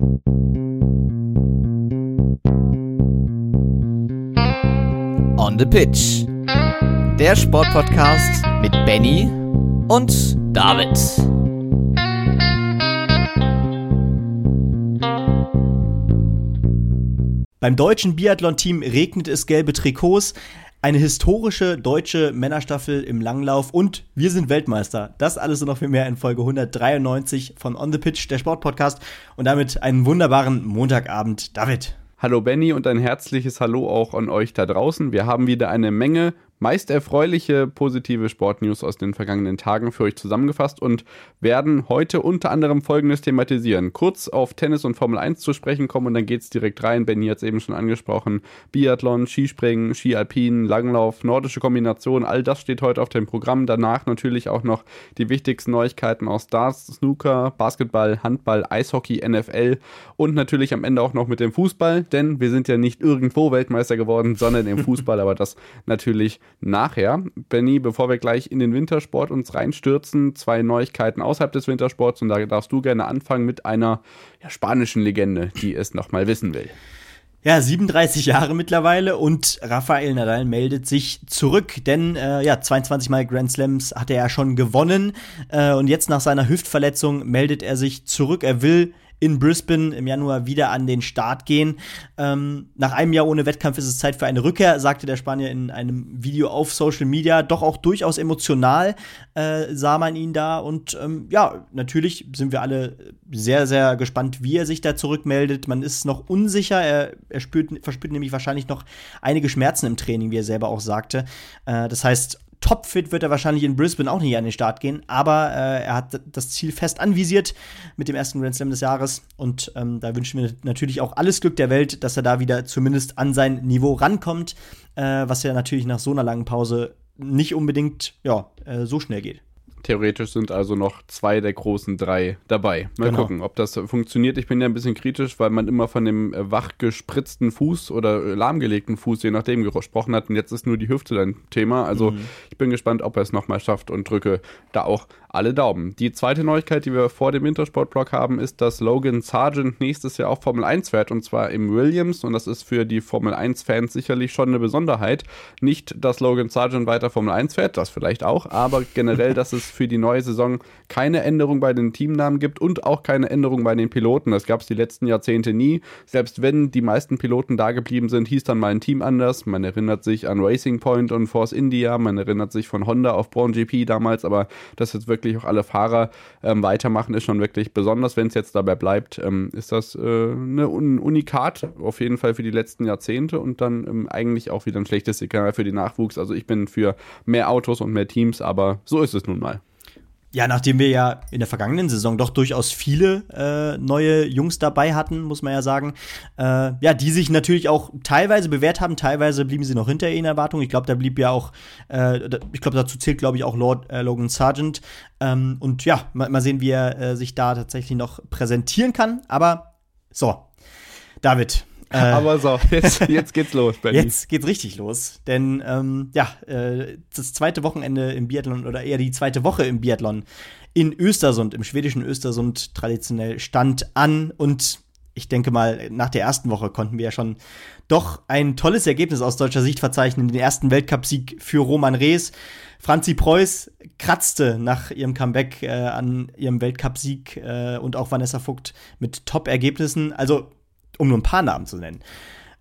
On the Pitch. Der Sportpodcast mit Benny und David. Beim deutschen Biathlon-Team regnet es gelbe Trikots. Eine historische deutsche Männerstaffel im Langlauf und wir sind Weltmeister. Das alles und noch viel mehr in Folge 193 von On the Pitch, der Sportpodcast. Und damit einen wunderbaren Montagabend, David. Hallo Benny und ein herzliches Hallo auch an euch da draußen. Wir haben wieder eine Menge meist erfreuliche positive Sportnews aus den vergangenen Tagen für euch zusammengefasst und werden heute unter anderem folgendes thematisieren. Kurz auf Tennis und Formel 1 zu sprechen kommen und dann geht's direkt rein. Benny hat es eben schon angesprochen. Biathlon, Skispringen, Skialpin, Langlauf, nordische Kombination, all das steht heute auf dem Programm. Danach natürlich auch noch die wichtigsten Neuigkeiten aus Darts, Snooker, Basketball, Handball, Eishockey, NFL und natürlich am Ende auch noch mit dem Fußball, denn wir sind ja nicht irgendwo Weltmeister geworden, sondern im Fußball, aber das natürlich nachher. Benny, bevor wir gleich in den Wintersport uns reinstürzen, zwei Neuigkeiten außerhalb des Wintersports und da darfst du gerne anfangen mit einer ja, spanischen Legende, die es nochmal wissen will. Ja, 37 Jahre mittlerweile und Rafael Nadal meldet sich zurück, denn äh, ja, 22 Mal Grand Slams hat er ja schon gewonnen äh, und jetzt nach seiner Hüftverletzung meldet er sich zurück. Er will in Brisbane im Januar wieder an den Start gehen. Ähm, nach einem Jahr ohne Wettkampf ist es Zeit für eine Rückkehr, sagte der Spanier in einem Video auf Social Media. Doch auch durchaus emotional äh, sah man ihn da. Und ähm, ja, natürlich sind wir alle sehr, sehr gespannt, wie er sich da zurückmeldet. Man ist noch unsicher. Er, er spürt, verspürt nämlich wahrscheinlich noch einige Schmerzen im Training, wie er selber auch sagte. Äh, das heißt, topfit wird er wahrscheinlich in Brisbane auch nicht an den Start gehen, aber äh, er hat das Ziel fest anvisiert mit dem ersten Grand Slam des Jahres und ähm, da wünschen wir natürlich auch alles Glück der Welt, dass er da wieder zumindest an sein Niveau rankommt, äh, was ja natürlich nach so einer langen Pause nicht unbedingt ja, äh, so schnell geht. Theoretisch sind also noch zwei der großen drei dabei. Mal genau. gucken, ob das funktioniert. Ich bin ja ein bisschen kritisch, weil man immer von dem äh, wach gespritzten Fuß oder äh, lahmgelegten Fuß, je nachdem, gesprochen hat. Und jetzt ist nur die Hüfte dein Thema. Also mhm. ich bin gespannt, ob er es nochmal schafft und drücke da auch alle Daumen. Die zweite Neuigkeit, die wir vor dem Wintersportblock haben, ist, dass Logan Sargent nächstes Jahr auch Formel 1 fährt und zwar im Williams. Und das ist für die Formel 1-Fans sicherlich schon eine Besonderheit. Nicht, dass Logan Sargent weiter Formel 1 fährt, das vielleicht auch, aber generell, dass es für die neue Saison keine Änderung bei den Teamnamen gibt und auch keine Änderung bei den Piloten. Das gab es die letzten Jahrzehnte nie. Selbst wenn die meisten Piloten da geblieben sind, hieß dann mal ein Team anders. Man erinnert sich an Racing Point und Force India, man erinnert sich von Honda auf Braun GP damals, aber das jetzt wirklich auch alle Fahrer ähm, weitermachen, ist schon wirklich besonders. Wenn es jetzt dabei bleibt, ähm, ist das äh, ein Unikat auf jeden Fall für die letzten Jahrzehnte und dann ähm, eigentlich auch wieder ein schlechtes Signal für die Nachwuchs. Also ich bin für mehr Autos und mehr Teams, aber so ist es nun mal. Ja, nachdem wir ja in der vergangenen Saison doch durchaus viele äh, neue Jungs dabei hatten, muss man ja sagen, äh, ja, die sich natürlich auch teilweise bewährt haben, teilweise blieben sie noch hinter ihren Erwartungen. Ich glaube, da blieb ja auch, äh, ich glaube, dazu zählt, glaube ich, auch Lord äh, Logan Sargent. Ähm, und ja, mal, mal, sehen, wie er äh, sich da tatsächlich noch präsentieren kann. Aber so, David, Aber so, jetzt, jetzt geht's los, Benny. Jetzt geht's richtig los. Denn, ähm, ja, äh, das zweite Wochenende im Biathlon oder eher die zweite Woche im Biathlon in Östersund, im schwedischen Östersund traditionell stand an und ich denke mal, nach der ersten Woche konnten wir ja schon doch ein tolles Ergebnis aus deutscher Sicht verzeichnen. Den ersten Weltcupsieg für Roman Rees. Franzi Preuß kratzte nach ihrem Comeback äh, an ihrem Weltcupsieg äh, und auch Vanessa Vogt mit Top-Ergebnissen. Also um nur ein paar Namen zu nennen.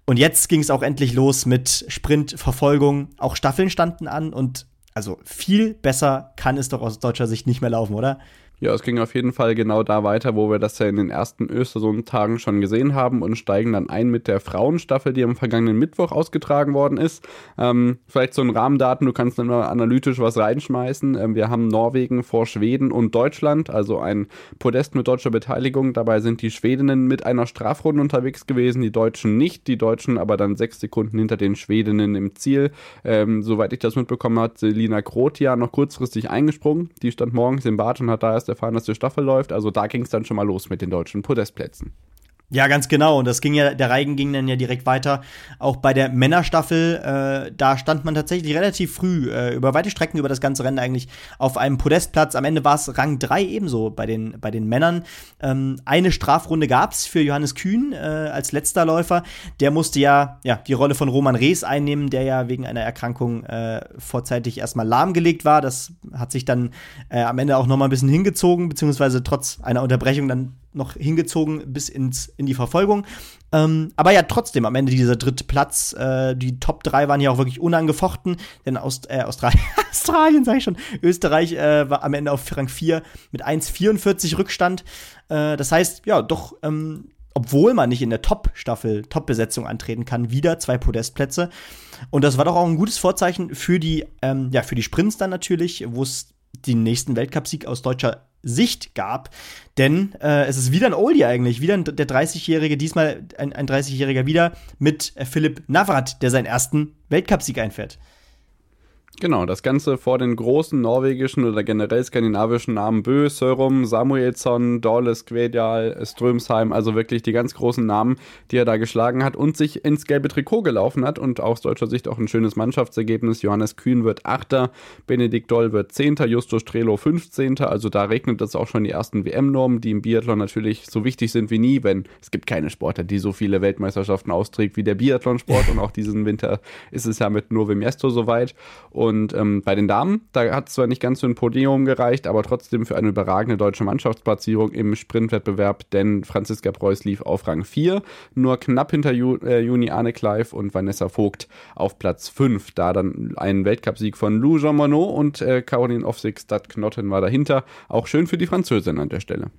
Und jetzt ging es auch endlich los mit Sprintverfolgung. Auch Staffeln standen an und also viel besser kann es doch aus deutscher Sicht nicht mehr laufen, oder? Ja, es ging auf jeden Fall genau da weiter, wo wir das ja in den ersten Östersund-Tagen schon gesehen haben und steigen dann ein mit der Frauenstaffel, die am vergangenen Mittwoch ausgetragen worden ist. Ähm, vielleicht so ein Rahmendaten, du kannst dann mal analytisch was reinschmeißen. Ähm, wir haben Norwegen vor Schweden und Deutschland, also ein Podest mit deutscher Beteiligung. Dabei sind die Schwedinnen mit einer Strafrunde unterwegs gewesen, die Deutschen nicht. Die Deutschen aber dann sechs Sekunden hinter den Schwedinnen im Ziel. Ähm, soweit ich das mitbekommen habe, Selina Krotia noch kurzfristig eingesprungen. Die stand morgens im Bad und hat da erst erfahren, dass die Staffel läuft. Also da ging es dann schon mal los mit den deutschen Podestplätzen. Ja, ganz genau. Und das ging ja, der Reigen ging dann ja direkt weiter. Auch bei der Männerstaffel, äh, da stand man tatsächlich relativ früh, äh, über weite Strecken über das ganze Rennen eigentlich auf einem Podestplatz. Am Ende war es Rang 3 ebenso bei den, bei den Männern. Ähm, eine Strafrunde gab es für Johannes Kühn äh, als letzter Läufer. Der musste ja, ja die Rolle von Roman Rees einnehmen, der ja wegen einer Erkrankung äh, vorzeitig erstmal lahmgelegt war. Das hat sich dann äh, am Ende auch noch mal ein bisschen hingezogen, beziehungsweise trotz einer Unterbrechung dann noch hingezogen bis ins, in die Verfolgung. Ähm, aber ja, trotzdem, am Ende dieser dritte Platz, äh, die Top 3 waren ja auch wirklich unangefochten, denn Aust äh, Australien, Australien sag ich schon, Österreich äh, war am Ende auf Rang 4 mit 1,44 Rückstand. Äh, das heißt, ja, doch, ähm, obwohl man nicht in der Top-Staffel, Top-Besetzung antreten kann, wieder zwei Podestplätze. Und das war doch auch ein gutes Vorzeichen für die, ähm, ja, für die Sprints dann natürlich, wo es den nächsten Weltcupsieg aus deutscher Sicht gab. Denn äh, es ist wieder ein Oldie eigentlich, wieder ein, der 30-Jährige, diesmal ein, ein 30-Jähriger wieder mit Philipp Navrat, der seinen ersten Weltcupsieg einfährt. Genau, das Ganze vor den großen norwegischen oder generell skandinavischen Namen Bö, Sörum, Samuelsson, Dorles, Gvedal, Strömsheim, also wirklich die ganz großen Namen, die er da geschlagen hat und sich ins gelbe Trikot gelaufen hat und aus deutscher Sicht auch ein schönes Mannschaftsergebnis. Johannes Kühn wird Achter, Benedikt Doll wird Zehnter, Justus Strelo 15. Also da regnet es auch schon die ersten WM-Normen, die im Biathlon natürlich so wichtig sind wie nie, wenn es gibt keine Sportler, die so viele Weltmeisterschaften austrägt wie der Biathlonsport und auch diesen Winter ist es ja mit Nove Miesto soweit. Und und ähm, bei den Damen, da hat es zwar nicht ganz für ein Podium gereicht, aber trotzdem für eine überragende deutsche Mannschaftsplatzierung im Sprintwettbewerb, denn Franziska Preuß lief auf Rang 4, nur knapp hinter Ju äh, Juni Arne Kleif und Vanessa Vogt auf Platz 5. Da dann ein Weltcupsieg von Lou Jean Monod und äh, Caroline Offsig-Stadt-Knotten war dahinter. Auch schön für die Französin an der Stelle.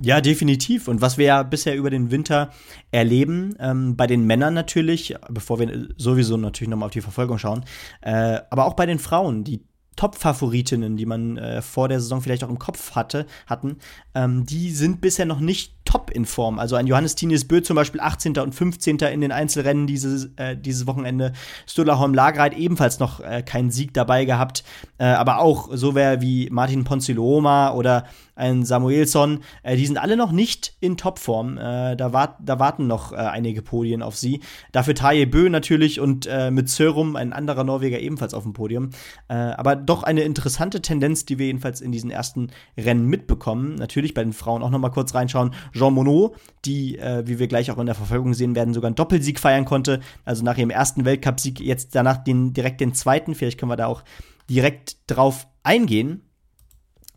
Ja, definitiv. Und was wir ja bisher über den Winter erleben, ähm, bei den Männern natürlich, bevor wir sowieso natürlich nochmal auf die Verfolgung schauen, äh, aber auch bei den Frauen, die Top-Favoritinnen, die man äh, vor der Saison vielleicht auch im Kopf hatte, hatten, ähm, die sind bisher noch nicht top in Form. Also ein Johannes Tinius Bö zum Beispiel 18. und 15. in den Einzelrennen dieses, äh, dieses Wochenende. Stulaholm Lagreit ebenfalls noch äh, keinen Sieg dabei gehabt. Äh, aber auch so wer wie Martin Ponziloma oder ein Samuelsson, äh, die sind alle noch nicht in Topform. Äh, da, wart, da warten noch äh, einige Podien auf sie. Dafür Taje Bö natürlich und mit Sörum, ein anderer Norweger, ebenfalls auf dem Podium. Aber doch eine interessante Tendenz, die wir jedenfalls in diesen ersten Rennen mitbekommen. Natürlich bei den Frauen auch noch mal kurz reinschauen. Jean Monod, die, äh, wie wir gleich auch in der Verfolgung sehen werden, sogar einen Doppelsieg feiern konnte. Also nach ihrem ersten Weltcupsieg jetzt danach den, direkt den zweiten. Vielleicht können wir da auch direkt drauf eingehen.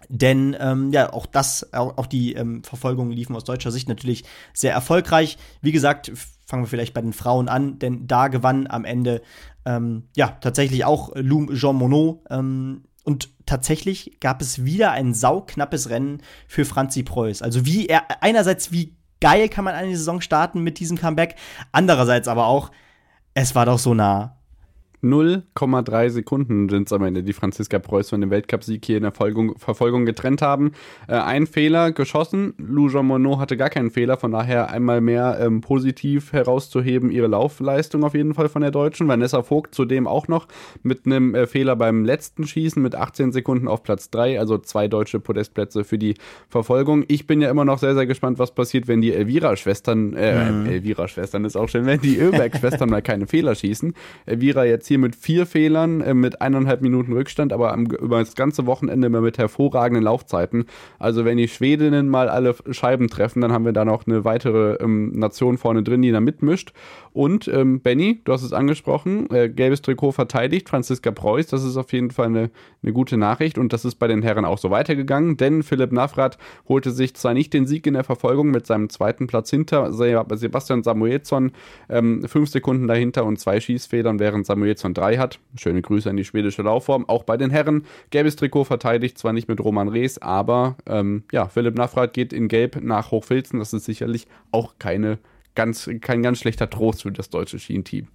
Denn ähm, ja, auch das, auch, auch die ähm, Verfolgungen liefen aus deutscher Sicht natürlich sehr erfolgreich. Wie gesagt, fangen wir vielleicht bei den Frauen an, denn da gewann am Ende ähm, ja tatsächlich auch Lou Jean Monod. Ähm, und tatsächlich gab es wieder ein sauknappes Rennen für Franzi Preuß. Also wie er einerseits wie geil kann man eine Saison starten mit diesem Comeback, andererseits aber auch es war doch so nah. 0,3 Sekunden sind es am Ende, die Franziska Preuß von dem Weltcupsieg hier in der Folgung, Verfolgung getrennt haben. Äh, ein Fehler geschossen. Lou Jean Monod hatte gar keinen Fehler, von daher einmal mehr ähm, positiv herauszuheben ihre Laufleistung auf jeden Fall von der Deutschen. Vanessa Vogt zudem auch noch mit einem äh, Fehler beim letzten Schießen mit 18 Sekunden auf Platz 3, also zwei deutsche Podestplätze für die Verfolgung. Ich bin ja immer noch sehr, sehr gespannt, was passiert, wenn die Elvira-Schwestern, äh, mhm. Elvira-Schwestern ist auch schön, wenn die Ölberg-Schwestern mal keine Fehler schießen. Elvira jetzt hier mit vier Fehlern, äh, mit eineinhalb Minuten Rückstand, aber am, über das ganze Wochenende immer mit hervorragenden Laufzeiten. Also wenn die Schwedinnen mal alle Scheiben treffen, dann haben wir da noch eine weitere ähm, Nation vorne drin, die da mitmischt. Und ähm, Benny, du hast es angesprochen, äh, gelbes Trikot verteidigt, Franziska Preuß, das ist auf jeden Fall eine, eine gute Nachricht und das ist bei den Herren auch so weitergegangen, denn Philipp Navrat holte sich zwar nicht den Sieg in der Verfolgung mit seinem zweiten Platz hinter Sebastian Samuelsson, ähm, fünf Sekunden dahinter und zwei Schießfedern, während Samuelsson von 3 hat. Schöne Grüße an die schwedische Laufform. Auch bei den Herren. Gelbes Trikot verteidigt, zwar nicht mit Roman Rees, aber ähm, ja, Philipp Nafrat geht in Gelb nach Hochfilzen. Das ist sicherlich auch keine ganz, kein ganz schlechter Trost für das deutsche Schienenteam.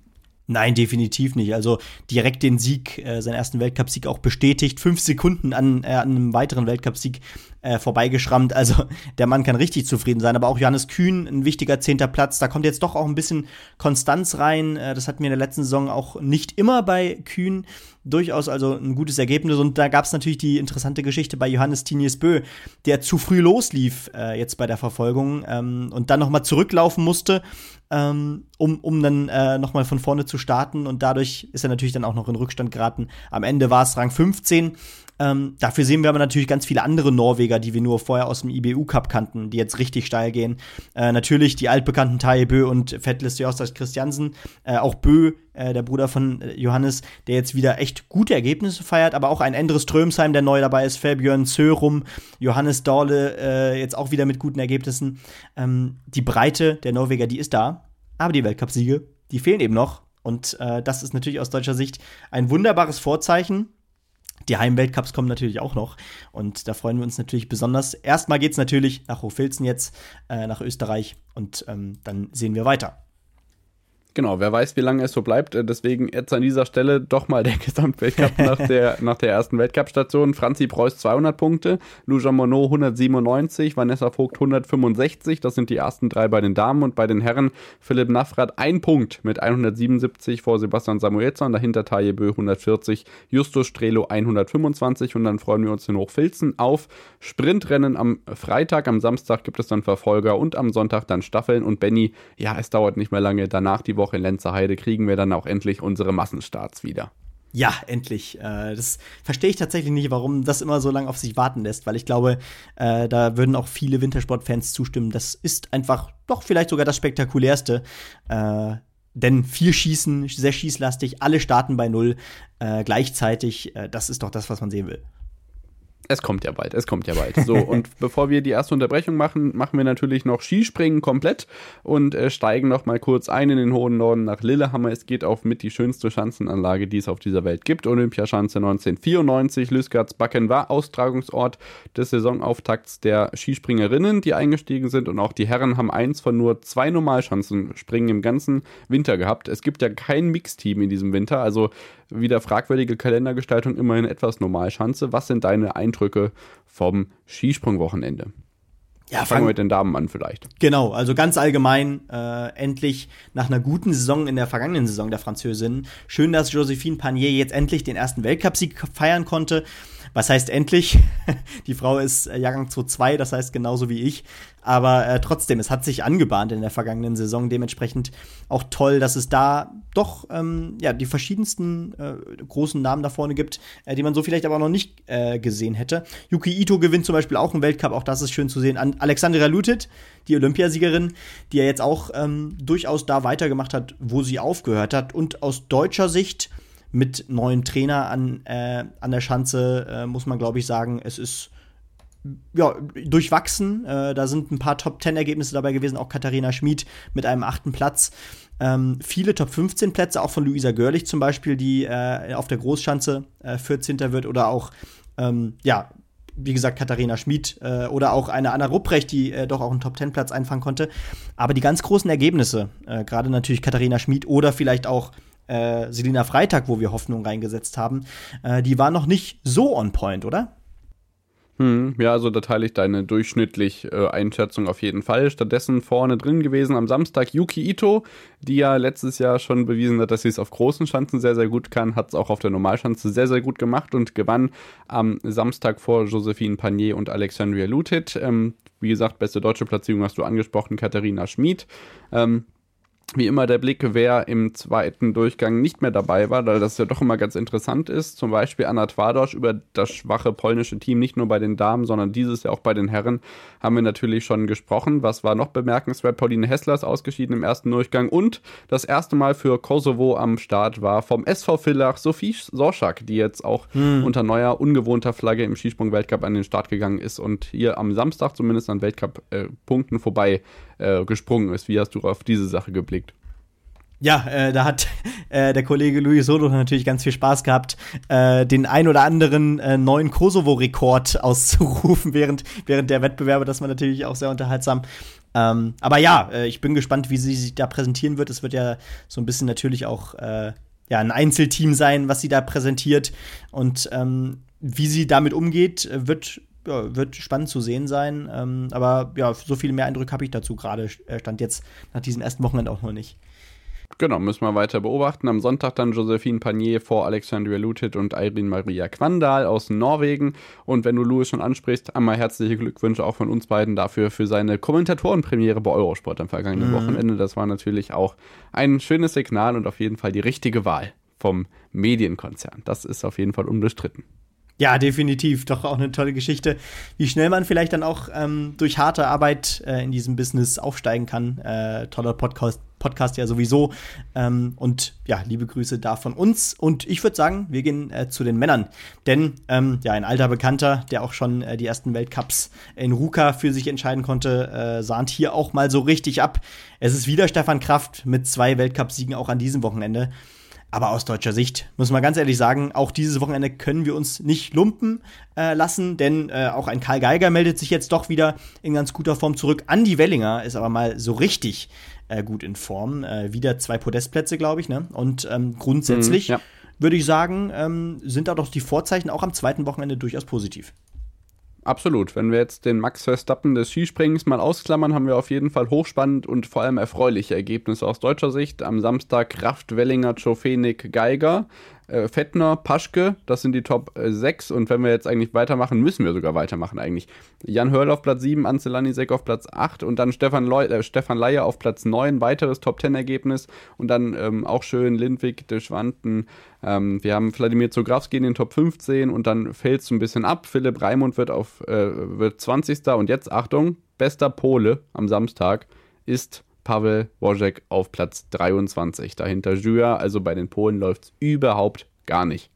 Nein, definitiv nicht. Also direkt den Sieg, äh, seinen ersten Weltcupsieg auch bestätigt. Fünf Sekunden an, äh, an einem weiteren Weltcupsieg äh, vorbeigeschrammt. Also der Mann kann richtig zufrieden sein. Aber auch Johannes Kühn, ein wichtiger zehnter Platz. Da kommt jetzt doch auch ein bisschen Konstanz rein. Äh, das hatten wir in der letzten Saison auch nicht immer bei Kühn. Durchaus also ein gutes Ergebnis. Und da gab es natürlich die interessante Geschichte bei Johannes Tinius Bö, der zu früh loslief äh, jetzt bei der Verfolgung ähm, und dann nochmal zurücklaufen musste, ähm, um, um dann äh, nochmal von vorne zu starten. Und dadurch ist er natürlich dann auch noch in Rückstand geraten. Am Ende war es Rang 15. Ähm, dafür sehen wir aber natürlich ganz viele andere Norweger, die wir nur vorher aus dem IBU Cup kannten, die jetzt richtig steil gehen. Äh, natürlich die altbekannten Taje Bö und Fettles Jostas Christiansen. Äh, auch Bö, äh, der Bruder von äh, Johannes, der jetzt wieder echt gute Ergebnisse feiert, aber auch ein Endres Trömsheim, der neu dabei ist, Fabian Sörum, Johannes Dorle, äh, jetzt auch wieder mit guten Ergebnissen. Ähm, die Breite der Norweger, die ist da, aber die Weltcupsiege, die fehlen eben noch. Und äh, das ist natürlich aus deutscher Sicht ein wunderbares Vorzeichen die Heimweltcups kommen natürlich auch noch und da freuen wir uns natürlich besonders. Erstmal geht es natürlich nach Hochfilzen jetzt, äh, nach Österreich und ähm, dann sehen wir weiter. Genau, wer weiß, wie lange es so bleibt. Äh, deswegen jetzt an dieser Stelle doch mal der Gesamtweltcup nach, der, nach der ersten Weltcup-Station. Franzi Preuß 200 Punkte, Luja Monod 197, Vanessa Vogt 165. Das sind die ersten drei bei den Damen und bei den Herren Philipp Nafrat ein Punkt mit 177 vor Sebastian Samuelsson, dahinter Taje Bö 140, Justus Strelo 125 und dann freuen wir uns in Hochfilzen auf Sprintrennen am Freitag. Am Samstag gibt es dann Verfolger und am Sonntag dann Staffeln und Benny, ja, es dauert nicht mehr lange danach die Woche Woche in Lenzerheide kriegen wir dann auch endlich unsere Massenstarts wieder. Ja, endlich. Äh, das verstehe ich tatsächlich nicht, warum das immer so lange auf sich warten lässt, weil ich glaube, äh, da würden auch viele Wintersportfans zustimmen. Das ist einfach doch vielleicht sogar das spektakulärste. Äh, denn viel Schießen, sehr schießlastig, alle starten bei Null gleichzeitig. Das ist doch das, was man sehen will. Es kommt ja bald, es kommt ja bald. So, und bevor wir die erste Unterbrechung machen, machen wir natürlich noch Skispringen komplett und äh, steigen noch mal kurz ein in den hohen Norden nach Lillehammer. Es geht auf mit die schönste Schanzenanlage, die es auf dieser Welt gibt. Olympiaschanze 1994. Lüsgartsbacken war Austragungsort des Saisonauftakts der Skispringerinnen, die eingestiegen sind. Und auch die Herren haben eins von nur zwei Normalschanzenspringen im ganzen Winter gehabt. Es gibt ja kein Mixteam in diesem Winter, also wieder fragwürdige Kalendergestaltung, immerhin etwas Normalschanze. Was sind deine Eindrücke vom Skisprungwochenende? Ja, fangen wir mit den Damen an vielleicht. Genau, also ganz allgemein äh, endlich nach einer guten Saison in der vergangenen Saison der Französinnen. Schön, dass Josephine Panier jetzt endlich den ersten Weltcupsieg feiern konnte. Was heißt endlich? Die Frau ist äh, Jahrgang 2.2, das heißt genauso wie ich. Aber äh, trotzdem, es hat sich angebahnt in der vergangenen Saison. Dementsprechend auch toll, dass es da doch ähm, ja, die verschiedensten äh, großen Namen da vorne gibt, äh, die man so vielleicht aber noch nicht äh, gesehen hätte. Yuki Ito gewinnt zum Beispiel auch einen Weltcup, auch das ist schön zu sehen. An Alexandra Lutit, die Olympiasiegerin, die ja jetzt auch ähm, durchaus da weitergemacht hat, wo sie aufgehört hat. Und aus deutscher Sicht mit neuen Trainer an, äh, an der Schanze äh, muss man, glaube ich, sagen, es ist ja, durchwachsen. Äh, da sind ein paar Top-10-Ergebnisse dabei gewesen, auch Katharina Schmid mit einem achten Platz. Ähm, viele Top-15-Plätze, auch von Luisa Görlich zum Beispiel, die äh, auf der Großschanze äh, 14. wird oder auch, ähm, ja, wie gesagt, Katharina Schmid äh, oder auch eine Anna Rupprecht, die äh, doch auch einen Top-10-Platz einfangen konnte. Aber die ganz großen Ergebnisse, äh, gerade natürlich Katharina Schmid oder vielleicht auch äh, Selina Freitag, wo wir Hoffnung reingesetzt haben, äh, die waren noch nicht so on point, oder? Hm, ja, also da teile ich deine durchschnittlich äh, Einschätzung auf jeden Fall. Stattdessen vorne drin gewesen am Samstag Yuki Ito, die ja letztes Jahr schon bewiesen hat, dass sie es auf großen Schanzen sehr, sehr gut kann, hat es auch auf der Normalschanze sehr, sehr gut gemacht und gewann am Samstag vor Josephine Panier und Alexandria Lutit. Ähm, wie gesagt, beste deutsche Platzierung hast du angesprochen, Katharina Schmid. Ähm, wie immer der Blick, wer im zweiten Durchgang nicht mehr dabei war, weil das ja doch immer ganz interessant ist. Zum Beispiel Anna Twardosch über das schwache polnische Team, nicht nur bei den Damen, sondern dieses Jahr auch bei den Herren, haben wir natürlich schon gesprochen. Was war noch bemerkenswert? Pauline Hessler ist ausgeschieden im ersten Durchgang und das erste Mal für Kosovo am Start war vom SV Villach Sophie Sorschak, die jetzt auch hm. unter neuer, ungewohnter Flagge im Skisprung-Weltcup an den Start gegangen ist und hier am Samstag zumindest an Weltcup-Punkten äh, vorbei äh, gesprungen ist. Wie hast du auf diese Sache geblickt? Ja, äh, da hat äh, der Kollege Luis Solo natürlich ganz viel Spaß gehabt, äh, den ein oder anderen äh, neuen Kosovo-Rekord auszurufen während, während der Wettbewerbe. Das war natürlich auch sehr unterhaltsam. Ähm, aber ja, äh, ich bin gespannt, wie sie sich da präsentieren wird. Es wird ja so ein bisschen natürlich auch äh, ja, ein Einzelteam sein, was sie da präsentiert. Und ähm, wie sie damit umgeht, wird ja, wird spannend zu sehen sein. Ähm, aber ja, so viel mehr Eindruck habe ich dazu gerade, äh, stand jetzt nach diesem ersten Wochenende auch noch nicht. Genau, müssen wir weiter beobachten. Am Sonntag dann Josephine Panier vor Alexandria Lutit und Irene Maria Quandal aus Norwegen. Und wenn du Louis schon ansprichst, einmal herzliche Glückwünsche auch von uns beiden dafür für seine Kommentatorenpremiere bei Eurosport am vergangenen mhm. Wochenende. Das war natürlich auch ein schönes Signal und auf jeden Fall die richtige Wahl vom Medienkonzern. Das ist auf jeden Fall unbestritten. Ja, definitiv. Doch auch eine tolle Geschichte, wie schnell man vielleicht dann auch ähm, durch harte Arbeit äh, in diesem Business aufsteigen kann. Äh, toller Podcast, Podcast ja sowieso. Ähm, und ja, liebe Grüße da von uns. Und ich würde sagen, wir gehen äh, zu den Männern. Denn ähm, ja, ein alter Bekannter, der auch schon äh, die ersten Weltcups in Ruka für sich entscheiden konnte, äh, sahnt hier auch mal so richtig ab. Es ist wieder Stefan Kraft mit zwei Weltcupsiegen auch an diesem Wochenende. Aber aus deutscher Sicht muss man ganz ehrlich sagen, auch dieses Wochenende können wir uns nicht lumpen äh, lassen, denn äh, auch ein Karl Geiger meldet sich jetzt doch wieder in ganz guter Form zurück. Andy Wellinger ist aber mal so richtig äh, gut in Form. Äh, wieder zwei Podestplätze, glaube ich. Ne? Und ähm, grundsätzlich mhm, ja. würde ich sagen, ähm, sind da doch die Vorzeichen auch am zweiten Wochenende durchaus positiv. Absolut. Wenn wir jetzt den Max Verstappen des Skispringens mal ausklammern, haben wir auf jeden Fall hochspannend und vor allem erfreuliche Ergebnisse aus deutscher Sicht. Am Samstag Kraft, Wellinger, Czofenik, Geiger äh, Fettner, Paschke, das sind die Top äh, 6 und wenn wir jetzt eigentlich weitermachen, müssen wir sogar weitermachen eigentlich. Jan Hörl auf Platz 7, Ansel Lanisek auf Platz 8 und dann Stefan, Leu äh, Stefan Leier auf Platz 9, weiteres Top 10 Ergebnis und dann ähm, auch schön Lindwig, De Schwanten, ähm, wir haben Wladimir Zografski in den Top 15 und dann fällt es ein bisschen ab. Philipp Raimund wird auf äh, wird 20. und jetzt Achtung, bester Pole am Samstag ist Pavel Wojek auf Platz 23. Dahinter Jua, also bei den Polen läuft es überhaupt gar nicht.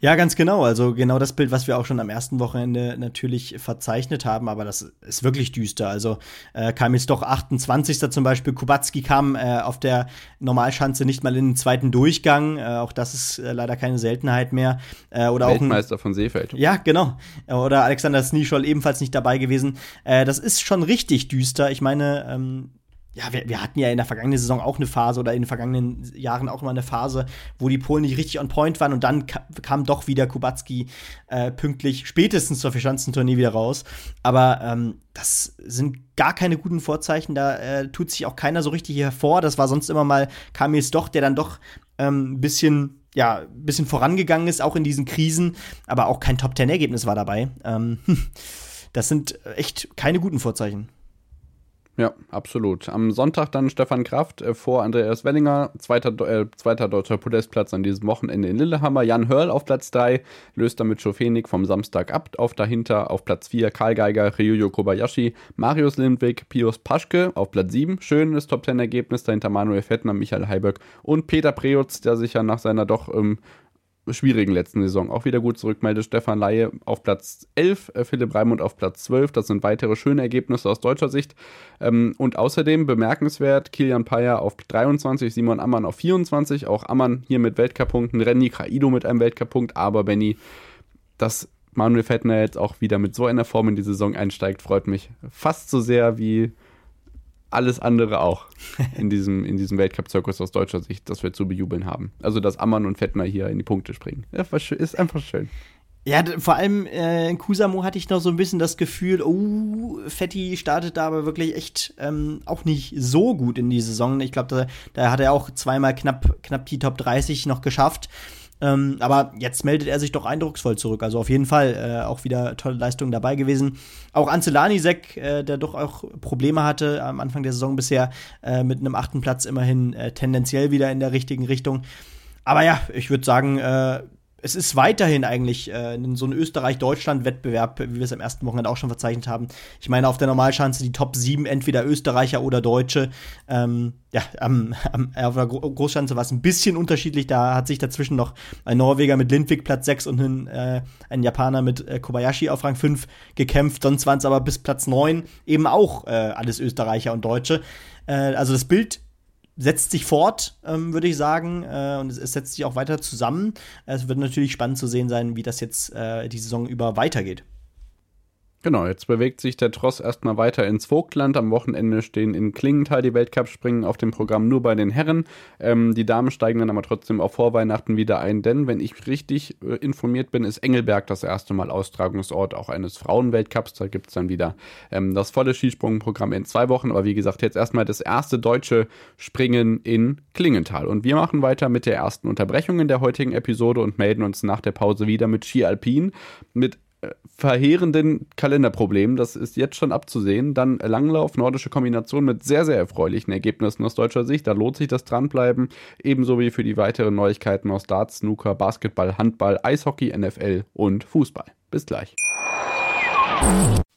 Ja, ganz genau. Also genau das Bild, was wir auch schon am ersten Wochenende natürlich verzeichnet haben, aber das ist wirklich düster. Also äh, kam jetzt doch 28. zum Beispiel. Kubacki kam äh, auf der Normalschanze nicht mal in den zweiten Durchgang. Äh, auch das ist äh, leider keine Seltenheit mehr. Äh, oder Weltmeister auch ein, von Seefeld. Ja, genau. Oder Alexander Snischol ebenfalls nicht dabei gewesen. Äh, das ist schon richtig düster. Ich meine, ähm, ja, wir, wir, hatten ja in der vergangenen Saison auch eine Phase oder in den vergangenen Jahren auch immer eine Phase, wo die Polen nicht richtig on point waren und dann ka kam doch wieder Kubacki äh, pünktlich spätestens zur Verschanzentournee wieder raus. Aber ähm, das sind gar keine guten Vorzeichen, da äh, tut sich auch keiner so richtig hervor. Das war sonst immer mal Kamils doch, der dann doch ähm, ein bisschen ja, bisschen vorangegangen ist, auch in diesen Krisen, aber auch kein Top-10-Ergebnis war dabei. Ähm, das sind echt keine guten Vorzeichen. Ja, absolut. Am Sonntag dann Stefan Kraft äh, vor Andreas Wellinger, zweiter, äh, zweiter deutscher Podestplatz an diesem Wochenende in Lillehammer. Jan Hörl auf Platz 3, löst damit Schofenik vom Samstag ab. Auf dahinter auf Platz 4 Karl Geiger, Ryuyo Kobayashi, Marius Lindwig, Pius Paschke auf Platz 7. Schönes Top 10 Ergebnis dahinter Manuel Fettner, Michael Heiberg und Peter Preutz, der sich ja nach seiner doch ähm, schwierigen letzten Saison auch wieder gut zurückmeldet. Stefan Laie auf Platz 11, äh, Philipp Raimund auf Platz 12. Das sind weitere schöne Ergebnisse aus deutscher Sicht. Ähm, und außerdem bemerkenswert, Kilian Payer auf 23, Simon Ammann auf 24. Auch Ammann hier mit Weltcup-Punkten, Renny Kaido mit einem Weltcup-Punkt. Aber Benny, dass Manuel Fettner jetzt auch wieder mit so einer Form in die Saison einsteigt, freut mich fast so sehr wie alles andere auch in diesem, in diesem Weltcup-Zirkus aus deutscher Sicht, das wir zu bejubeln haben. Also, dass Ammann und Fettner hier in die Punkte springen. Ja, ist einfach schön. Ja, vor allem äh, in Kusamo hatte ich noch so ein bisschen das Gefühl, oh, Fetti startet da aber wirklich echt ähm, auch nicht so gut in die Saison. Ich glaube, da, da hat er auch zweimal knapp, knapp die Top 30 noch geschafft. Ähm, aber jetzt meldet er sich doch eindrucksvoll zurück. Also auf jeden Fall äh, auch wieder tolle Leistungen dabei gewesen. Auch Anzelanisek, äh, der doch auch Probleme hatte am Anfang der Saison bisher, äh, mit einem achten Platz immerhin äh, tendenziell wieder in der richtigen Richtung. Aber ja, ich würde sagen, äh, es ist weiterhin eigentlich äh, so ein Österreich-Deutschland-Wettbewerb, wie wir es am ersten Wochenende auch schon verzeichnet haben. Ich meine, auf der Normalschanze die Top 7, entweder Österreicher oder Deutsche. Ähm, ja, am, am, auf der Großschanze war es ein bisschen unterschiedlich. Da hat sich dazwischen noch ein Norweger mit Lindwig Platz 6 und ein, äh, ein Japaner mit äh, Kobayashi auf Rang 5 gekämpft. Sonst waren es aber bis Platz 9 eben auch äh, alles Österreicher und Deutsche. Äh, also das Bild setzt sich fort, ähm, würde ich sagen. Äh, und es, es, setzt sich auch weiter zusammen. Es wird natürlich spannend zu sehen sein, wie das jetzt äh, die Saison über weitergeht. Genau, jetzt bewegt sich der Tross erstmal weiter ins Vogtland. Am Wochenende stehen in Klingenthal die Weltcup-Springen auf dem Programm nur bei den Herren. Ähm, die Damen steigen dann aber trotzdem auf Vorweihnachten wieder ein, denn wenn ich richtig äh, informiert bin, ist Engelberg das erste Mal Austragungsort auch eines Frauenweltcups. Da gibt es dann wieder ähm, das volle Skisprungprogramm in zwei Wochen. Aber wie gesagt, jetzt erstmal das erste deutsche Springen in Klingenthal. Und wir machen weiter mit der ersten Unterbrechung in der heutigen Episode und melden uns nach der Pause wieder mit Ski Alpin, mit verheerenden Kalenderproblemen, das ist jetzt schon abzusehen. Dann Langlauf, nordische Kombination mit sehr, sehr erfreulichen Ergebnissen aus deutscher Sicht. Da lohnt sich das Dranbleiben. Ebenso wie für die weiteren Neuigkeiten aus Darts, Snooker, Basketball, Handball, Eishockey, NFL und Fußball. Bis gleich.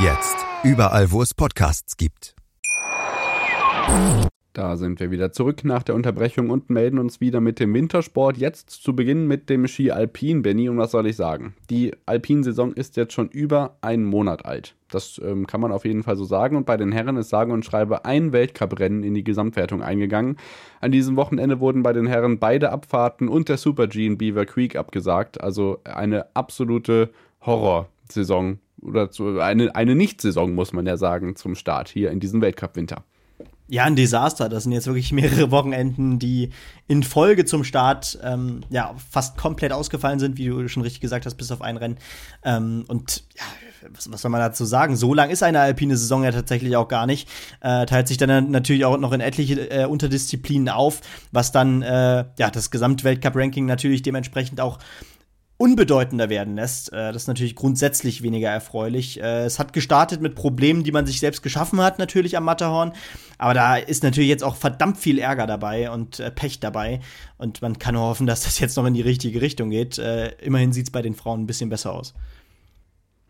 Jetzt. Überall, wo es Podcasts gibt. Da sind wir wieder zurück nach der Unterbrechung und melden uns wieder mit dem Wintersport. Jetzt zu Beginn mit dem Ski Alpin, Benny. Und was soll ich sagen? Die Alpinsaison ist jetzt schon über einen Monat alt. Das ähm, kann man auf jeden Fall so sagen. Und bei den Herren ist sage und schreibe ein Weltcuprennen in die Gesamtwertung eingegangen. An diesem Wochenende wurden bei den Herren beide Abfahrten und der Super G in Beaver Creek abgesagt. Also eine absolute Horrorsaison oder zu, eine, eine Nicht-Saison, muss man ja sagen, zum Start hier in diesem Weltcup-Winter. Ja, ein Desaster. Das sind jetzt wirklich mehrere Wochenenden, die in Folge zum Start ähm, ja fast komplett ausgefallen sind, wie du schon richtig gesagt hast, bis auf ein Rennen. Ähm, und ja, was, was soll man dazu sagen? So lang ist eine alpine Saison ja tatsächlich auch gar nicht. Äh, teilt sich dann natürlich auch noch in etliche äh, Unterdisziplinen auf, was dann äh, ja das Gesamtweltcup-Ranking natürlich dementsprechend auch unbedeutender werden lässt. Äh, das ist natürlich grundsätzlich weniger erfreulich. Äh, es hat gestartet mit Problemen, die man sich selbst geschaffen hat, natürlich am Matterhorn. Aber da ist natürlich jetzt auch verdammt viel Ärger dabei und äh, Pech dabei. Und man kann hoffen, dass das jetzt noch in die richtige Richtung geht. immerhin sieht es bei den Frauen ein bisschen besser aus.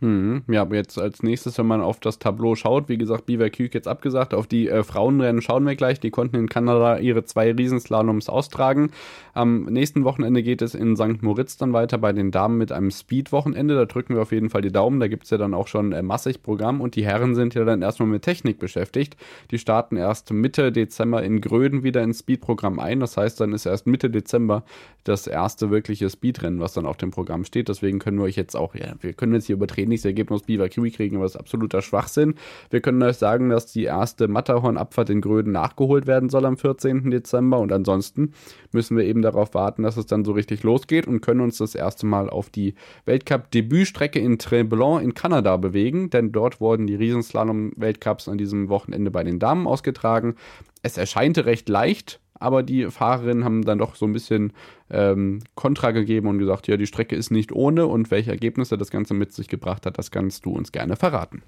Hm, ja, jetzt als nächstes, wenn man auf das Tableau schaut, wie gesagt, Creek jetzt abgesagt, auf die äh, Frauenrennen schauen wir gleich. Die konnten in Kanada ihre zwei Riesenslaloms austragen. Am nächsten Wochenende geht es in St. Moritz dann weiter bei den Damen mit einem Speed-Wochenende. Da drücken wir auf jeden Fall die Daumen. Da gibt es ja dann auch schon äh, massig Programm und die Herren sind ja dann erstmal mit Technik beschäftigt. Die starten erst Mitte Dezember in Gröden wieder ins Speed-Programm ein. Das heißt, dann ist erst Mitte Dezember das erste wirkliche Speedrennen, was dann auf dem Programm steht. Deswegen können wir euch jetzt auch, ja, wir können jetzt hier übertreten Trainingsergebnis Beaver Creek kriegen, aber das ist absoluter Schwachsinn. Wir können euch sagen, dass die erste Matterhorn-Abfahrt in Gröden nachgeholt werden soll am 14. Dezember und ansonsten müssen wir eben darauf warten, dass es dann so richtig losgeht und können uns das erste Mal auf die Weltcup-Debütstrecke in Tremblant in Kanada bewegen, denn dort wurden die Riesenslalom-Weltcups an diesem Wochenende bei den Damen ausgetragen. Es erscheinte recht leicht, aber die Fahrerinnen haben dann doch so ein bisschen ähm, Kontra gegeben und gesagt, ja, die Strecke ist nicht ohne und welche Ergebnisse das Ganze mit sich gebracht hat, das kannst du uns gerne verraten.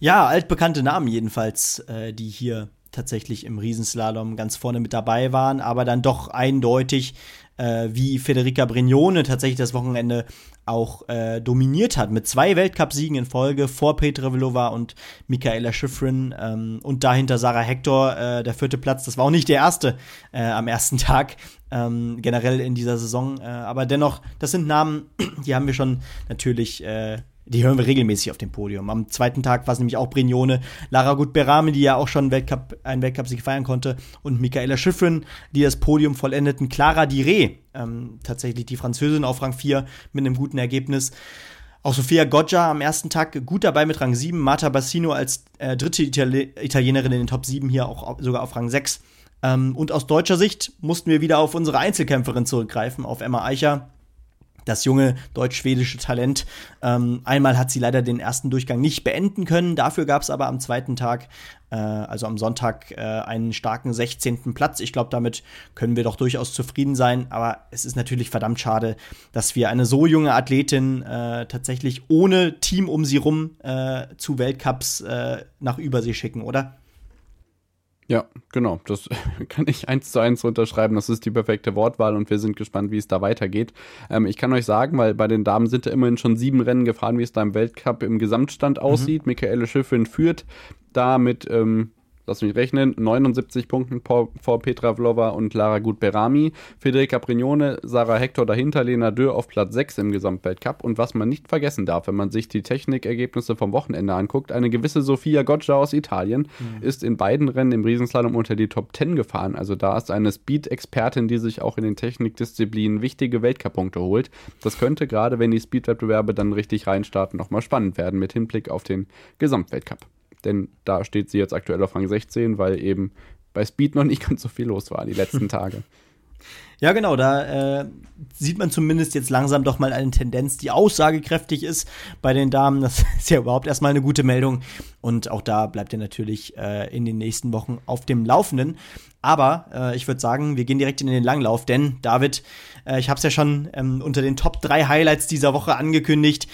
Ja, altbekannte Namen jedenfalls, äh, die hier tatsächlich im Riesenslalom ganz vorne mit dabei waren, aber dann doch eindeutig äh, wie Federica Brignone tatsächlich das Wochenende auch äh, dominiert hat, mit zwei Weltcupsiegen in Folge vor Petra Vlova und Michaela Schifrin ähm, und dahinter Sarah Hector, äh, der vierte Platz. Das war auch nicht der erste äh, am ersten Tag ähm, generell in dieser Saison, äh, aber dennoch, das sind Namen, die haben wir schon natürlich äh, die hören wir regelmäßig auf dem Podium. Am zweiten Tag war es nämlich auch Brignone, Lara Gutberame, die ja auch schon Weltcup, einen Weltcup-Sieg feiern konnte, und Michaela Schiffrin, die das Podium vollendeten. Clara Diré, ähm, tatsächlich die Französin auf Rang 4 mit einem guten Ergebnis. Auch Sofia Goggia am ersten Tag gut dabei mit Rang 7. Marta Bassino als äh, dritte Itali Italienerin in den Top 7 hier auch sogar auf Rang 6. Ähm, und aus deutscher Sicht mussten wir wieder auf unsere Einzelkämpferin zurückgreifen, auf Emma Eicher das junge deutsch-schwedische Talent. Ähm, einmal hat sie leider den ersten Durchgang nicht beenden können. Dafür gab es aber am zweiten Tag, äh, also am Sonntag, äh, einen starken 16. Platz. Ich glaube, damit können wir doch durchaus zufrieden sein. Aber es ist natürlich verdammt schade, dass wir eine so junge Athletin äh, tatsächlich ohne Team um sie rum äh, zu Weltcups äh, nach Übersee schicken, oder? Ja, genau. Das kann ich eins zu eins unterschreiben. Das ist die perfekte Wortwahl und wir sind gespannt, wie es da weitergeht. Ähm, ich kann euch sagen, weil bei den Damen sind ja immerhin schon sieben Rennen gefahren, wie es da im Weltcup im Gesamtstand mhm. aussieht. Michaele Schiffrin führt da mit ähm, lass mich rechnen, 79 Punkten vor, Petra Vlova und Lara Gutberami. Federica Brignone, Sarah Hector dahinter, Lena Dürr auf Platz 6 im Gesamtweltcup. Und was man nicht vergessen darf, wenn man sich die Technikergebnisse vom Wochenende anguckt, eine gewisse Sofia Goggia aus Italien mhm. ist in beiden Rennen im Riesenslalom unter die Top 10 gefahren. Also da ist eine Speed-Expertin, die sich auch in den Technikdisziplinen wichtige Weltcup-Punkte holt. Das könnte gerade, wenn die Speed-Wettbewerbe dann richtig reinstarten, nochmal spannend werden mit Hinblick auf den Gesamtweltcup denn da steht sie jetzt aktuell auf Rang 16, weil eben bei Speed noch nicht ganz so viel los war die letzten Tage. Ja, genau, da äh, sieht man zumindest jetzt langsam doch mal eine Tendenz, die aussagekräftig ist bei den Damen. Das ist ja überhaupt erstmal eine gute Meldung. Und auch da bleibt ihr natürlich äh, in den nächsten Wochen auf dem Laufenden. Aber äh, ich würde sagen, wir gehen direkt in den Langlauf, denn David, äh, ich habe es ja schon ähm, unter den Top 3 Highlights dieser Woche angekündigt.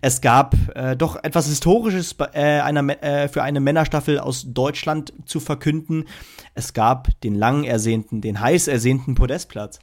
Es gab äh, doch etwas Historisches äh, einer, äh, für eine Männerstaffel aus Deutschland zu verkünden. Es gab den lang ersehnten, den heiß ersehnten Podestplatz.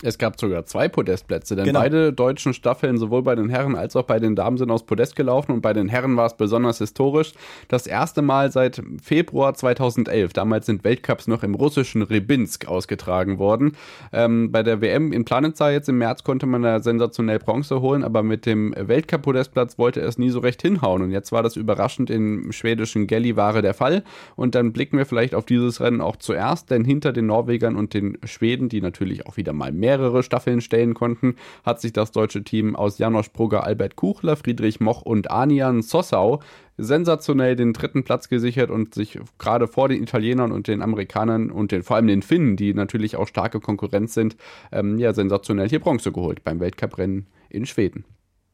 Es gab sogar zwei Podestplätze, denn genau. beide deutschen Staffeln, sowohl bei den Herren als auch bei den Damen, sind aus Podest gelaufen und bei den Herren war es besonders historisch. Das erste Mal seit Februar 2011. Damals sind Weltcups noch im russischen Rybinsk ausgetragen worden. Ähm, bei der WM in Planitza jetzt im März konnte man da sensationell Bronze holen, aber mit dem Weltcup-Podestplatz wollte es nie so recht hinhauen. Und jetzt war das überraschend im schwedischen Gällivare der Fall. Und dann blicken wir vielleicht auf dieses Rennen auch zuerst, denn hinter den Norwegern und den Schweden, die natürlich auch wieder mal mehr mehrere Staffeln stellen konnten, hat sich das deutsche Team aus Janosch Brugger, Albert Kuchler, Friedrich Moch und Anian Sossau sensationell den dritten Platz gesichert und sich gerade vor den Italienern und den Amerikanern und den, vor allem den Finnen, die natürlich auch starke Konkurrenz sind, ähm, ja, sensationell hier Bronze geholt beim Weltcuprennen in Schweden.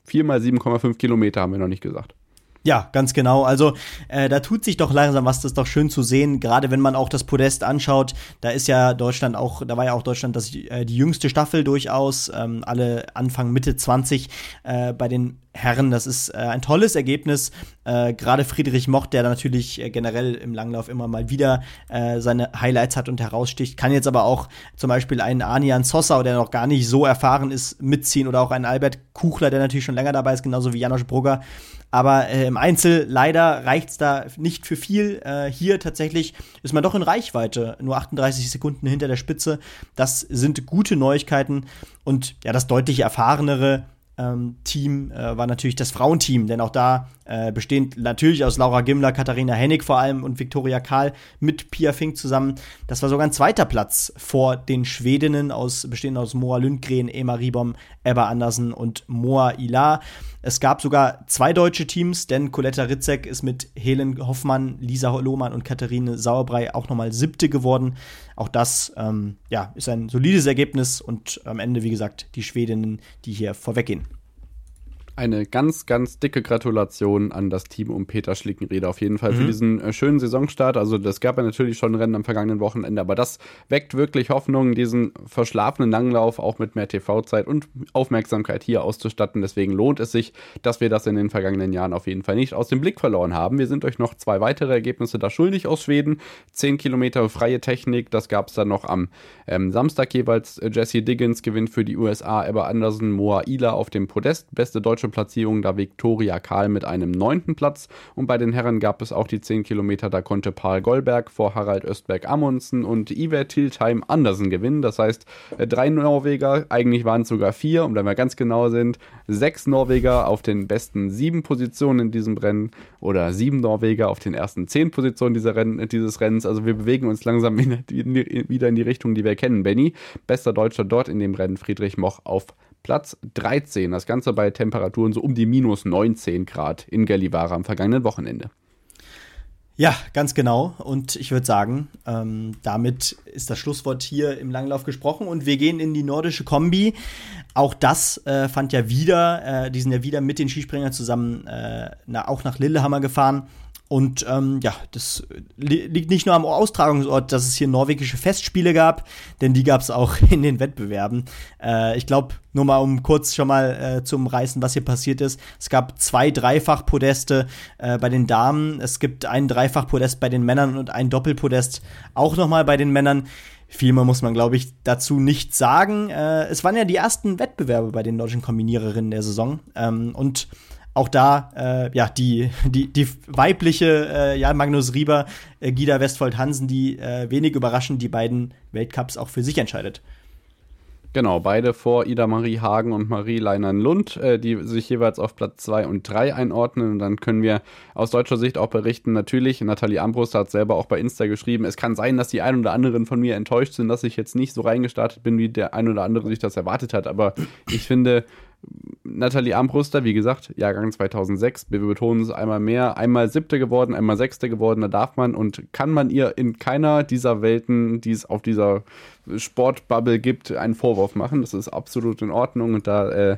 Viermal 7,5 Kilometer haben wir noch nicht gesagt. Ja, ganz genau. Also äh, da tut sich doch langsam was, das ist doch schön zu sehen, gerade wenn man auch das Podest anschaut. Da ist ja Deutschland auch, da war ja auch Deutschland das, äh, die jüngste Staffel durchaus, ähm, alle Anfang, Mitte 20 äh, bei den Herren. Das ist äh, ein tolles Ergebnis. Äh, gerade Friedrich Mocht, der natürlich äh, generell im Langlauf immer mal wieder äh, seine Highlights hat und heraussticht, kann jetzt aber auch zum Beispiel einen Anian Sossau, der noch gar nicht so erfahren ist, mitziehen oder auch einen Albert Kuchler, der natürlich schon länger dabei ist, genauso wie Janosch Brugger. Aber äh, im Einzel leider reicht es da nicht für viel. Äh, hier tatsächlich ist man doch in Reichweite, nur 38 Sekunden hinter der Spitze. Das sind gute Neuigkeiten und ja, das deutlich erfahrenere ähm, Team äh, war natürlich das Frauenteam, denn auch da äh, bestehend natürlich aus Laura Gimler, Katharina Hennig vor allem und Viktoria Kahl mit Pia Fink zusammen. Das war sogar ein zweiter Platz vor den Schwedinnen, aus, bestehend aus Moa Lundgren, Ema Ribom, Ebba Andersen und Moa Ilar. Es gab sogar zwei deutsche Teams, denn Coletta Ritzek ist mit Helen Hoffmann, Lisa Lohmann und Katharine Sauerbrei auch nochmal siebte geworden. Auch das ähm, ja, ist ein solides Ergebnis und am Ende, wie gesagt, die Schwedinnen, die hier vorweggehen eine ganz, ganz dicke Gratulation an das Team um Peter Schlickenrieder auf jeden Fall mhm. für diesen äh, schönen Saisonstart. Also das gab ja natürlich schon Rennen am vergangenen Wochenende, aber das weckt wirklich Hoffnung, diesen verschlafenen Langlauf auch mit mehr TV-Zeit und Aufmerksamkeit hier auszustatten. Deswegen lohnt es sich, dass wir das in den vergangenen Jahren auf jeden Fall nicht aus dem Blick verloren haben. Wir sind euch noch zwei weitere Ergebnisse da schuldig aus Schweden. Zehn Kilometer freie Technik, das gab es dann noch am ähm, Samstag jeweils. Jesse Diggins gewinnt für die USA, Ebba Andersen, Moa Ila auf dem Podest, beste deutsche deutsche Platzierung da Viktoria Kahl mit einem neunten Platz. Und bei den Herren gab es auch die 10 Kilometer, da konnte Paul Goldberg vor Harald Östberg Amundsen und Iver Tiltheim Andersen gewinnen. Das heißt, äh, drei Norweger, eigentlich waren es sogar vier, und wenn wir ganz genau sind, sechs Norweger auf den besten sieben Positionen in diesem Rennen oder sieben Norweger auf den ersten zehn Positionen dieser Rennen, dieses Rennens. Also wir bewegen uns langsam in, in, wieder in die Richtung, die wir kennen. Benny, bester Deutscher dort in dem Rennen, Friedrich Moch auf Platz 13. Das Ganze bei Temperaturen so um die minus 19 Grad in Gallivara am vergangenen Wochenende. Ja, ganz genau. Und ich würde sagen, ähm, damit ist das Schlusswort hier im Langlauf gesprochen und wir gehen in die nordische Kombi. Auch das äh, fand ja wieder, äh, die sind ja wieder mit den Skispringern zusammen äh, na, auch nach Lillehammer gefahren Und ähm, ja, das li liegt nicht nur am Austragungsort, dass es hier norwegische Festspiele gab, denn die gab es auch in den Wettbewerben. Äh, ich glaube, nur mal um kurz schon mal äh, zu umreißen, was hier passiert ist. Es gab zwei Dreifach-Podeste äh, bei den Damen. Es gibt ein Dreifach-Podest bei den Männern und ein Doppelpodest auch nochmal bei den Männern. Viel mehr muss man, glaube ich, dazu nicht sagen. Äh, es waren ja die ersten Wettbewerbe bei den deutschen Kombiniererinnen der Saison. Ähm, und auch da, äh, ja, die, die, die weibliche, äh, ja, Magnus Rieber, äh, Gida Westfold Hansen, die äh, wenig überraschend die beiden Weltcups auch für sich entscheidet. Genau, beide vor Ida Marie Hagen und Marie Leinern-Lund, äh, die sich jeweils auf Platz 2 und 3 einordnen. Und dann können wir aus deutscher Sicht auch berichten, natürlich, Nathalie Ambrust hat selber auch bei Insta geschrieben, es kann sein, dass die ein oder anderen von mir enttäuscht sind, dass ich jetzt nicht so reingestartet bin, wie der ein oder andere sich das erwartet hat. Aber ich finde, Nathalie Armbruster, wie gesagt, Jahrgang 2006. Wir betonen es einmal mehr. Einmal siebte geworden, einmal sechste geworden. Da darf man und kann man ihr in keiner dieser Welten, die es auf dieser Sportbubble gibt, einen Vorwurf machen. Das ist absolut in Ordnung und da äh,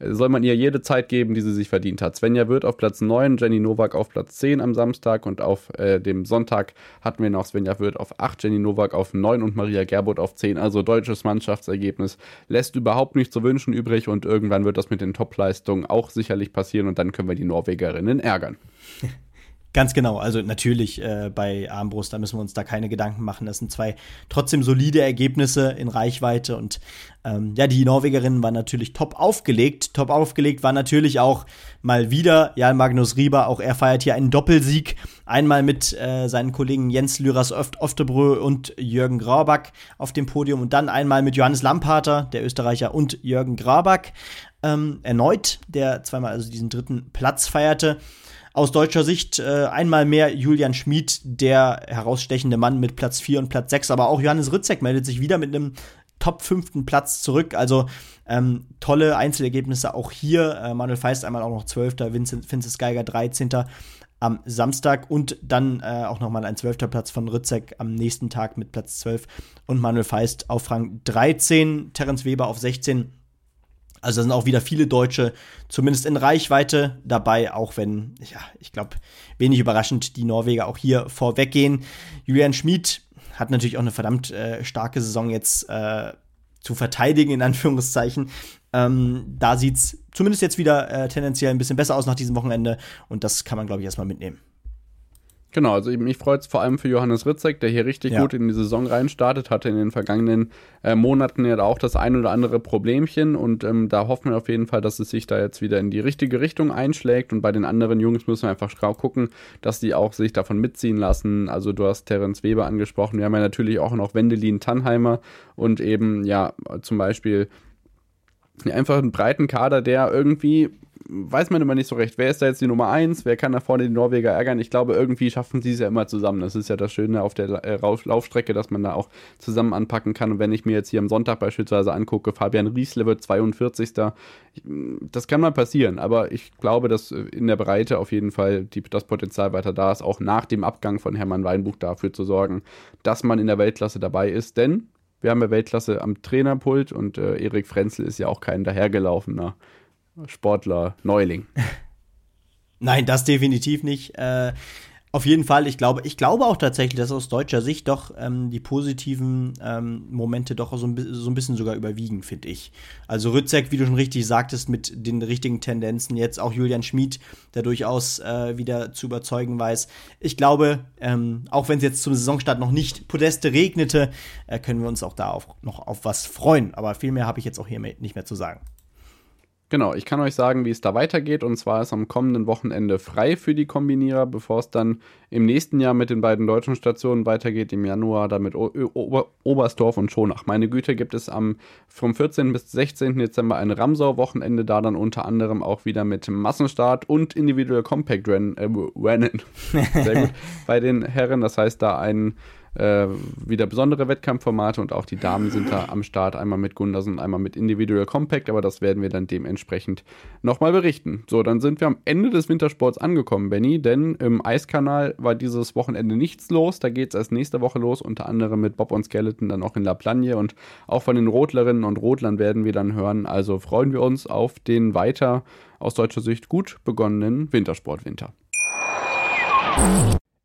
soll man ihr jede Zeit geben, die sie sich verdient hat. Svenja wird auf Platz 9, Jenny Nowak auf Platz 10 am Samstag und auf äh, dem Sonntag hatten wir noch Svenja Wirth auf 8, Jenny Nowak auf 9 und Maria Gerbot auf 10. Also deutsches Mannschaftsergebnis lässt überhaupt nicht zu wünschen übrig und irgendwann wird das mit den Topleistungen auch sicherlich passieren und dann können wir die Norwegerinnen ärgern. Ganz genau, also natürlich äh, bei Armbrust, da müssen wir uns da keine Gedanken machen. Das sind zwei trotzdem solide Ergebnisse in Reichweite und ähm, ja, die Norwegerinnen waren natürlich top aufgelegt. Top aufgelegt war natürlich auch mal wieder Jan Magnus Rieber, auch er feiert hier einen Doppelsieg. Einmal mit äh, seinen Kollegen Jens Lyras Oftebrö und Jürgen Graback auf dem Podium und dann einmal mit Johannes Lampater, der Österreicher, und Jürgen Graback ähm, erneut, der zweimal also diesen dritten Platz feierte aus deutscher Sicht äh, einmal mehr Julian Schmid, der herausstechende Mann mit Platz 4 und Platz 6, aber auch Johannes Ritzek meldet sich wieder mit einem Top 5. Platz zurück. Also ähm, tolle Einzelergebnisse auch hier. Äh, Manuel Feist einmal auch noch 12. Vincent, Vincent Geiger 13. am Samstag und dann äh, auch nochmal ein 12. Platz von Ritzek am nächsten Tag mit Platz 12 und Manuel Feist auf Rang 13, Terence Weber auf 16 also sind auch wieder viele Deutsche, zumindest in Reichweite dabei, auch wenn, ja, ich glaube, wenig überraschend die Norweger auch hier vorweggehen. Julian Schmid hat natürlich auch eine verdammt äh, starke Saison jetzt äh, zu verteidigen, in Anführungszeichen. Ähm, da sieht es zumindest jetzt wieder äh, tendenziell ein bisschen besser aus nach diesem Wochenende und das kann man, glaube ich, erstmal mitnehmen. Genau, also mich freut es vor allem für Johannes Ritzek, der hier richtig ja. gut in die Saison reinstartet, hatte in den vergangenen äh, Monaten ja auch das ein oder andere Problemchen und ähm, da hoffen wir auf jeden Fall, dass es sich da jetzt wieder in die richtige Richtung einschlägt und bei den anderen Jungs müssen wir einfach gucken, dass die auch sich davon mitziehen lassen. Also du hast Terence Weber angesprochen, wir haben ja natürlich auch noch Wendelin Tannheimer und eben ja zum Beispiel einfach einen breiten Kader, der irgendwie weiß man immer nicht so recht, wer ist da jetzt die Nummer 1, wer kann da vorne die Norweger ärgern. Ich glaube, irgendwie schaffen sie es ja immer zusammen. Das ist ja das Schöne auf der äh, Laufstrecke, dass man da auch zusammen anpacken kann. Und wenn ich mir jetzt hier am Sonntag beispielsweise angucke, Fabian Riesle wird 42. Das kann mal passieren, aber ich glaube, dass in der Breite auf jeden Fall die, das Potenzial weiter da ist, auch nach dem Abgang von Hermann Weinbuch dafür zu sorgen, dass man in der Weltklasse dabei ist. Denn wir haben ja Weltklasse am Trainerpult und äh, Erik Frenzel ist ja auch kein dahergelaufener Sportler, Neuling. Nein, das definitiv nicht. Äh, auf jeden Fall, ich glaube, ich glaube auch tatsächlich, dass aus deutscher Sicht doch ähm, die positiven ähm, Momente doch so ein, so ein, bisschen sogar überwiegen, finde ich. Also Rützek, wie du schon richtig sagtest, mit den richtigen Tendenzen, jetzt auch Julian Schmid, der durchaus äh, wieder zu überzeugen weiß. Ich glaube, ähm, auch wenn es jetzt zum Saisonstart noch nicht Podeste regnete, äh, können wir uns auch da auf, noch auf was freuen. Aber viel mehr habe ich jetzt auch hier nicht mehr zu sagen. Genau, ich kann euch sagen, wie es da weitergeht. Und zwar ist am kommenden Wochenende frei für die Kombinierer, bevor es dann im nächsten Jahr mit den beiden deutschen Stationen weitergeht. Im Januar dann mit o Ober Oberstdorf und Schonach. Meine Güte, gibt es am vom 14. bis 16. Dezember ein Ramsau-Wochenende, da dann unter anderem auch wieder mit Massenstart und Individual Compact Rennen, äh, Rennen. Sehr gut, bei den Herren. Das heißt, da ein äh, wieder besondere Wettkampfformate und auch die Damen sind da am Start, einmal mit Gundersen, einmal mit Individual Compact, aber das werden wir dann dementsprechend nochmal berichten. So, dann sind wir am Ende des Wintersports angekommen, Benny, denn im Eiskanal war dieses Wochenende nichts los. Da geht es erst nächste Woche los, unter anderem mit Bob und Skeleton dann auch in La Plagne und auch von den Rotlerinnen und Rotlern werden wir dann hören. Also freuen wir uns auf den weiter aus deutscher Sicht gut begonnenen Wintersportwinter.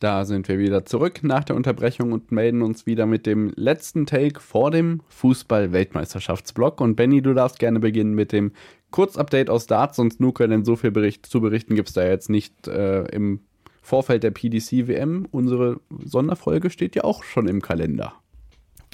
Da sind wir wieder zurück nach der Unterbrechung und melden uns wieder mit dem letzten Take vor dem Fußball-Weltmeisterschaftsblock. Und Benny, du darfst gerne beginnen mit dem Kurzupdate aus Darts und Snooker, denn so viel Bericht, zu berichten gibt es da jetzt nicht äh, im Vorfeld der PDC-WM. Unsere Sonderfolge steht ja auch schon im Kalender.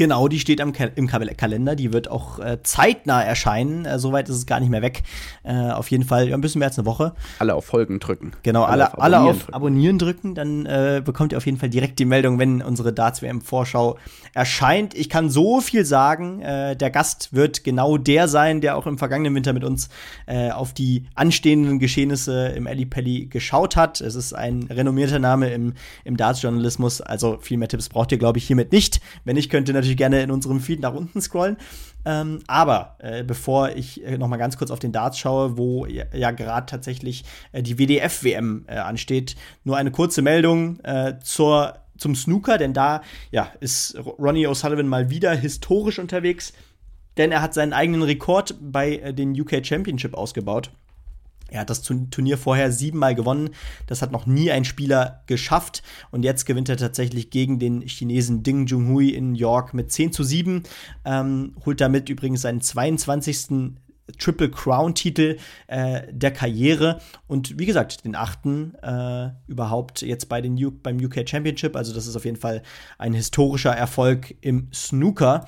Genau, die steht am, im Kalender. Die wird auch äh, zeitnah erscheinen. Äh, Soweit ist es gar nicht mehr weg. Äh, auf jeden Fall ja, ein bisschen mehr als eine Woche. Alle auf Folgen drücken. Genau, alle, alle auf, Abonnieren, alle auf drücken. Abonnieren drücken. Dann äh, bekommt ihr auf jeden Fall direkt die Meldung, wenn unsere Darts WM Vorschau erscheint. Ich kann so viel sagen. Äh, der Gast wird genau der sein, der auch im vergangenen Winter mit uns äh, auf die anstehenden Geschehnisse im Ali Pelli geschaut hat. Es ist ein renommierter Name im, im Darts-Journalismus. Also viel mehr Tipps braucht ihr, glaube ich, hiermit nicht. Wenn ich könnte natürlich natürlich gerne in unserem Feed nach unten scrollen. Ähm, aber äh, bevor ich äh, noch mal ganz kurz auf den Darts schaue, wo ja, ja gerade tatsächlich äh, die WDF-WM äh, ansteht, nur eine kurze Meldung äh, zur, zum Snooker, denn da ja, ist Ronnie O'Sullivan mal wieder historisch unterwegs, denn er hat seinen eigenen Rekord bei äh, den UK Championship ausgebaut. Er hat das Turnier vorher siebenmal gewonnen. Das hat noch nie ein Spieler geschafft. Und jetzt gewinnt er tatsächlich gegen den Chinesen Ding Junhui in York mit 10 zu 7. Ähm, holt damit übrigens seinen 22. Triple Crown-Titel äh, der Karriere und wie gesagt, den achten äh, überhaupt jetzt bei den U beim UK Championship. Also, das ist auf jeden Fall ein historischer Erfolg im Snooker.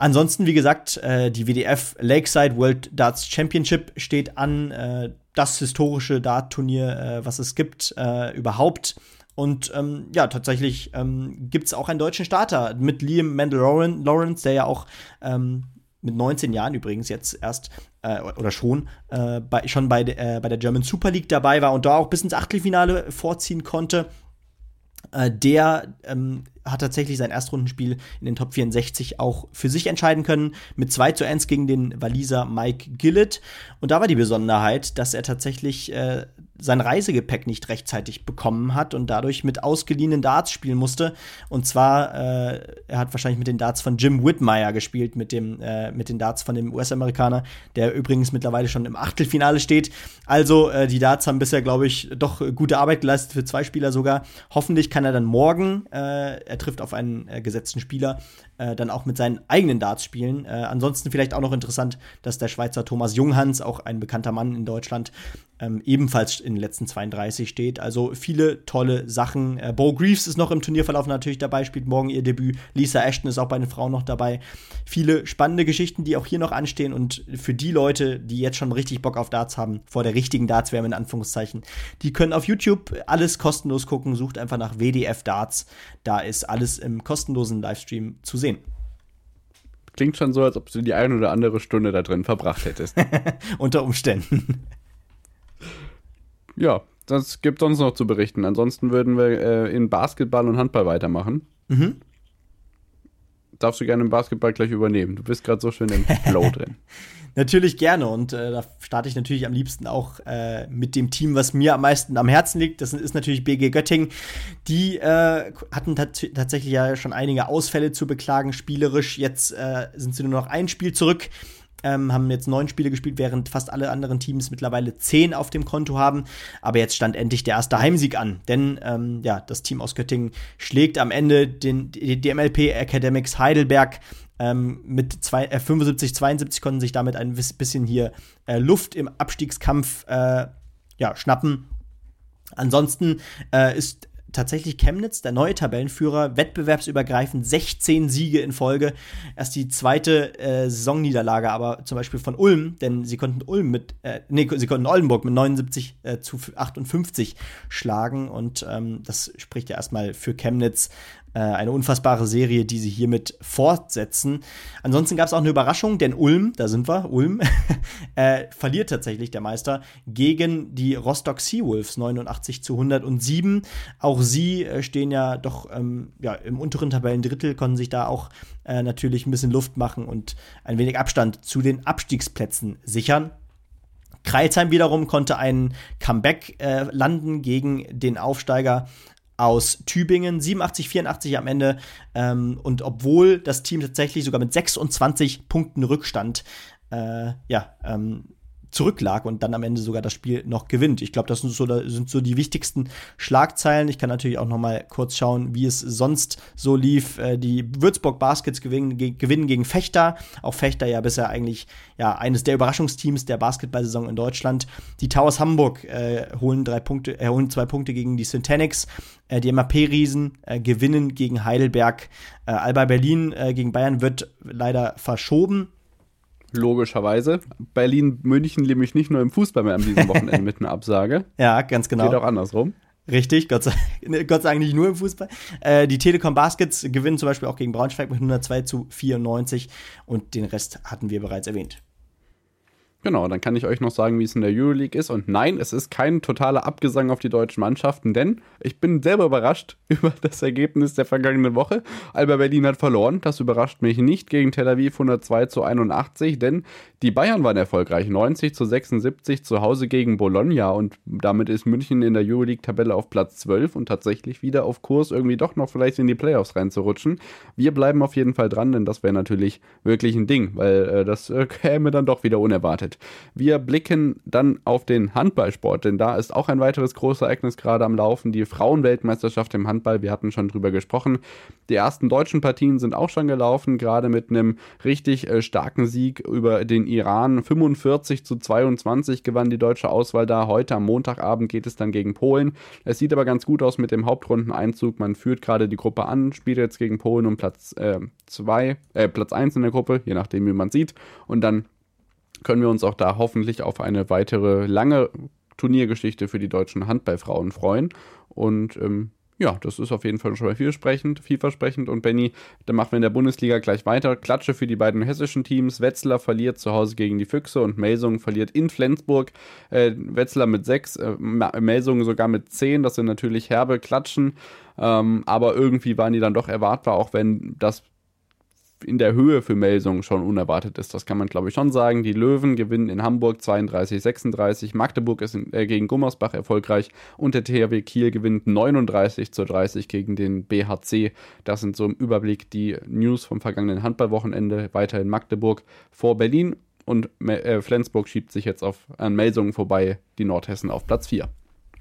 Ansonsten, wie gesagt, äh, die WDF Lakeside World Darts Championship steht an. Äh, das historische Dart-Turnier, äh, was es gibt, äh, überhaupt. Und ähm, ja, tatsächlich ähm, gibt es auch einen deutschen Starter mit Liam Mendel Lawrence, der ja auch ähm, mit 19 Jahren übrigens jetzt erst äh, oder schon äh, bei, schon bei, äh, bei der German Super League dabei war und da auch bis ins Achtelfinale vorziehen konnte. Äh, der ähm, hat tatsächlich sein Erstrundenspiel in den Top 64 auch für sich entscheiden können, mit 2 zu 1 gegen den Waliser Mike Gillett. Und da war die Besonderheit, dass er tatsächlich äh, sein Reisegepäck nicht rechtzeitig bekommen hat und dadurch mit ausgeliehenen Darts spielen musste. Und zwar, äh, er hat wahrscheinlich mit den Darts von Jim Whitmire gespielt, mit, dem, äh, mit den Darts von dem US-Amerikaner, der übrigens mittlerweile schon im Achtelfinale steht. Also, äh, die Darts haben bisher, glaube ich, doch gute Arbeit geleistet für zwei Spieler sogar. Hoffentlich kann er dann morgen, äh, er trifft auf einen äh, gesetzten Spieler, äh, dann auch mit seinen eigenen Darts spielen. Äh, ansonsten vielleicht auch noch interessant, dass der Schweizer Thomas Junghans, auch ein bekannter Mann in Deutschland, ähm, ebenfalls in den letzten 32 steht. Also viele tolle Sachen. Äh, Bo Greaves ist noch im Turnierverlauf natürlich dabei, spielt morgen ihr Debüt. Lisa Ashton ist auch bei den Frauen noch dabei. Viele spannende Geschichten, die auch hier noch anstehen und für die Leute, die jetzt schon richtig Bock auf Darts haben, vor der richtigen Darts-WM in Anführungszeichen, die können auf YouTube alles kostenlos gucken. Sucht einfach nach WDF Darts. Da ist alles im kostenlosen Livestream zu sehen. Klingt schon so, als ob du die eine oder andere Stunde da drin verbracht hättest. Unter Umständen. Ja, das gibt sonst noch zu berichten. Ansonsten würden wir äh, in Basketball und Handball weitermachen. Mhm. Darfst du gerne im Basketball gleich übernehmen. Du bist gerade so schön im Flow drin. Natürlich gerne und äh, da starte ich natürlich am liebsten auch äh, mit dem Team, was mir am meisten am Herzen liegt. Das ist natürlich BG Göttingen. Die äh, hatten tatsächlich ja schon einige Ausfälle zu beklagen, spielerisch. Jetzt äh, sind sie nur noch ein Spiel zurück. Ähm, haben jetzt neun Spiele gespielt, während fast alle anderen Teams mittlerweile zehn auf dem Konto haben. Aber jetzt stand endlich der erste Heimsieg an. Denn ähm, ja, das Team aus Göttingen schlägt am Ende den, die, die MLP Academics Heidelberg ähm, mit zwei, äh, 75, 72 konnten sich damit ein bisschen hier äh, Luft im Abstiegskampf äh, ja, schnappen. Ansonsten äh, ist tatsächlich Chemnitz, der neue Tabellenführer, wettbewerbsübergreifend 16 Siege in Folge. Erst die zweite äh, Saisonniederlage, aber zum Beispiel von Ulm, denn sie konnten Ulm mit, äh, nee, sie konnten Oldenburg mit 79 äh, zu 58 schlagen und ähm, das spricht ja erstmal für Chemnitz. Äh, eine unfassbare Serie, die sie hiermit fortsetzen. Ansonsten gab es auch eine Überraschung, denn Ulm, da sind wir, Ulm, äh, verliert tatsächlich der Meister gegen die Rostock Seawolves 89 zu 107. Auch sie äh, stehen ja doch ähm, ja, im unteren Tabellendrittel, konnten sich da auch äh, natürlich ein bisschen Luft machen und ein wenig Abstand zu den Abstiegsplätzen sichern. Kreilsheim wiederum konnte einen Comeback äh, landen gegen den Aufsteiger aus Tübingen, 87, 84 am Ende. Ähm, und obwohl das Team tatsächlich sogar mit 26 Punkten Rückstand äh, ja, ähm, zurücklag und dann am Ende sogar das Spiel noch gewinnt. Ich glaube, das sind so, sind so die wichtigsten Schlagzeilen. Ich kann natürlich auch noch mal kurz schauen, wie es sonst so lief. Äh, die Würzburg Baskets gewinnen, gewinnen gegen Fechter. Auch Fechter ja bisher eigentlich ja eines der Überraschungsteams der Basketballsaison in Deutschland. Die Towers Hamburg äh, holen drei Punkte, äh, holen zwei Punkte gegen die Syntanix. Äh, die MAP-Riesen äh, gewinnen gegen Heidelberg. Äh, Alba Berlin gegen Bayern wird leider verschoben Logischerweise. Berlin-München nämlich nicht nur im Fußball mehr an diesem Wochenende mit einer Absage. Ja, ganz genau. Geht auch andersrum. Richtig, Gott sei, Gott sei Dank nicht nur im Fußball. Äh, die Telekom Baskets gewinnen zum Beispiel auch gegen Braunschweig mit 102 zu 94 und den Rest hatten wir bereits erwähnt. Genau, dann kann ich euch noch sagen, wie es in der Euroleague ist. Und nein, es ist kein totaler Abgesang auf die deutschen Mannschaften, denn ich bin selber überrascht über das Ergebnis der vergangenen Woche. Alba Berlin hat verloren, das überrascht mich nicht gegen Tel Aviv 102 zu 81, denn die Bayern waren erfolgreich, 90 zu 76 zu Hause gegen Bologna und damit ist München in der Euroleague-Tabelle auf Platz 12 und tatsächlich wieder auf Kurs, irgendwie doch noch vielleicht in die Playoffs reinzurutschen. Wir bleiben auf jeden Fall dran, denn das wäre natürlich wirklich ein Ding, weil äh, das äh, käme dann doch wieder unerwartet. Zeit. Wir blicken dann auf den Handballsport, denn da ist auch ein weiteres großes Ereignis gerade am Laufen, die Frauenweltmeisterschaft im Handball. Wir hatten schon drüber gesprochen. Die ersten deutschen Partien sind auch schon gelaufen, gerade mit einem richtig äh, starken Sieg über den Iran. 45 zu 22 gewann die deutsche Auswahl da. Heute am Montagabend geht es dann gegen Polen. Es sieht aber ganz gut aus mit dem Hauptrundeneinzug. Man führt gerade die Gruppe an, spielt jetzt gegen Polen um Platz 2, äh, äh, Platz 1 in der Gruppe, je nachdem wie man sieht. Und dann können wir uns auch da hoffentlich auf eine weitere lange Turniergeschichte für die deutschen Handballfrauen freuen. Und ähm, ja, das ist auf jeden Fall schon mal vielversprechend, vielversprechend. Und Benny, dann machen wir in der Bundesliga gleich weiter. Klatsche für die beiden hessischen Teams. Wetzlar verliert zu Hause gegen die Füchse und Melsung verliert in Flensburg. Äh, Wetzlar mit sechs, äh, Melsung sogar mit zehn. Das sind natürlich herbe Klatschen. Ähm, aber irgendwie waren die dann doch erwartbar, auch wenn das in der Höhe für Melsungen schon unerwartet ist. Das kann man, glaube ich, schon sagen. Die Löwen gewinnen in Hamburg 32-36. Magdeburg ist in, äh, gegen Gummersbach erfolgreich und der THW Kiel gewinnt 39 zu 30 gegen den BHC. Das sind so im Überblick die News vom vergangenen Handballwochenende. Weiter in Magdeburg vor Berlin und äh, Flensburg schiebt sich jetzt auf, an Melsungen vorbei, die Nordhessen auf Platz 4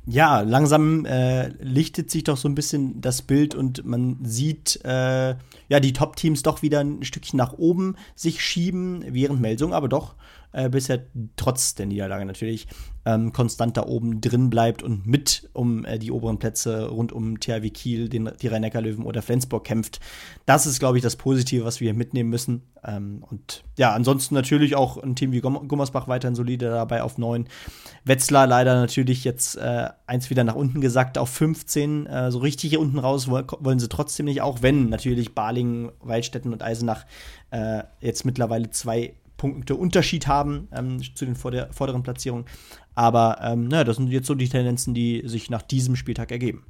ja, langsam äh, lichtet sich doch so ein bisschen das Bild und man sieht äh, ja die Top-Teams doch wieder ein Stückchen nach oben sich schieben, während Melsung aber doch äh, bisher trotz der Niederlage natürlich ähm, konstant da oben drin bleibt und mit um äh, die oberen Plätze rund um THW Kiel, den, die Rhein-Neckar-Löwen oder Flensburg kämpft. Das ist, glaube ich, das Positive, was wir mitnehmen müssen. Ähm, und ja, ansonsten natürlich auch ein Team wie Gummersbach weiterhin solide dabei auf 9. Wetzlar leider natürlich jetzt äh, eins wieder nach unten gesackt auf 15. Äh, so richtig hier unten raus wollen sie trotzdem nicht, auch wenn natürlich Balingen, Waldstätten und Eisenach äh, jetzt mittlerweile zwei Punkte Unterschied haben ähm, zu den vorderen Platzierungen. Aber ähm, naja, das sind jetzt so die Tendenzen, die sich nach diesem Spieltag ergeben.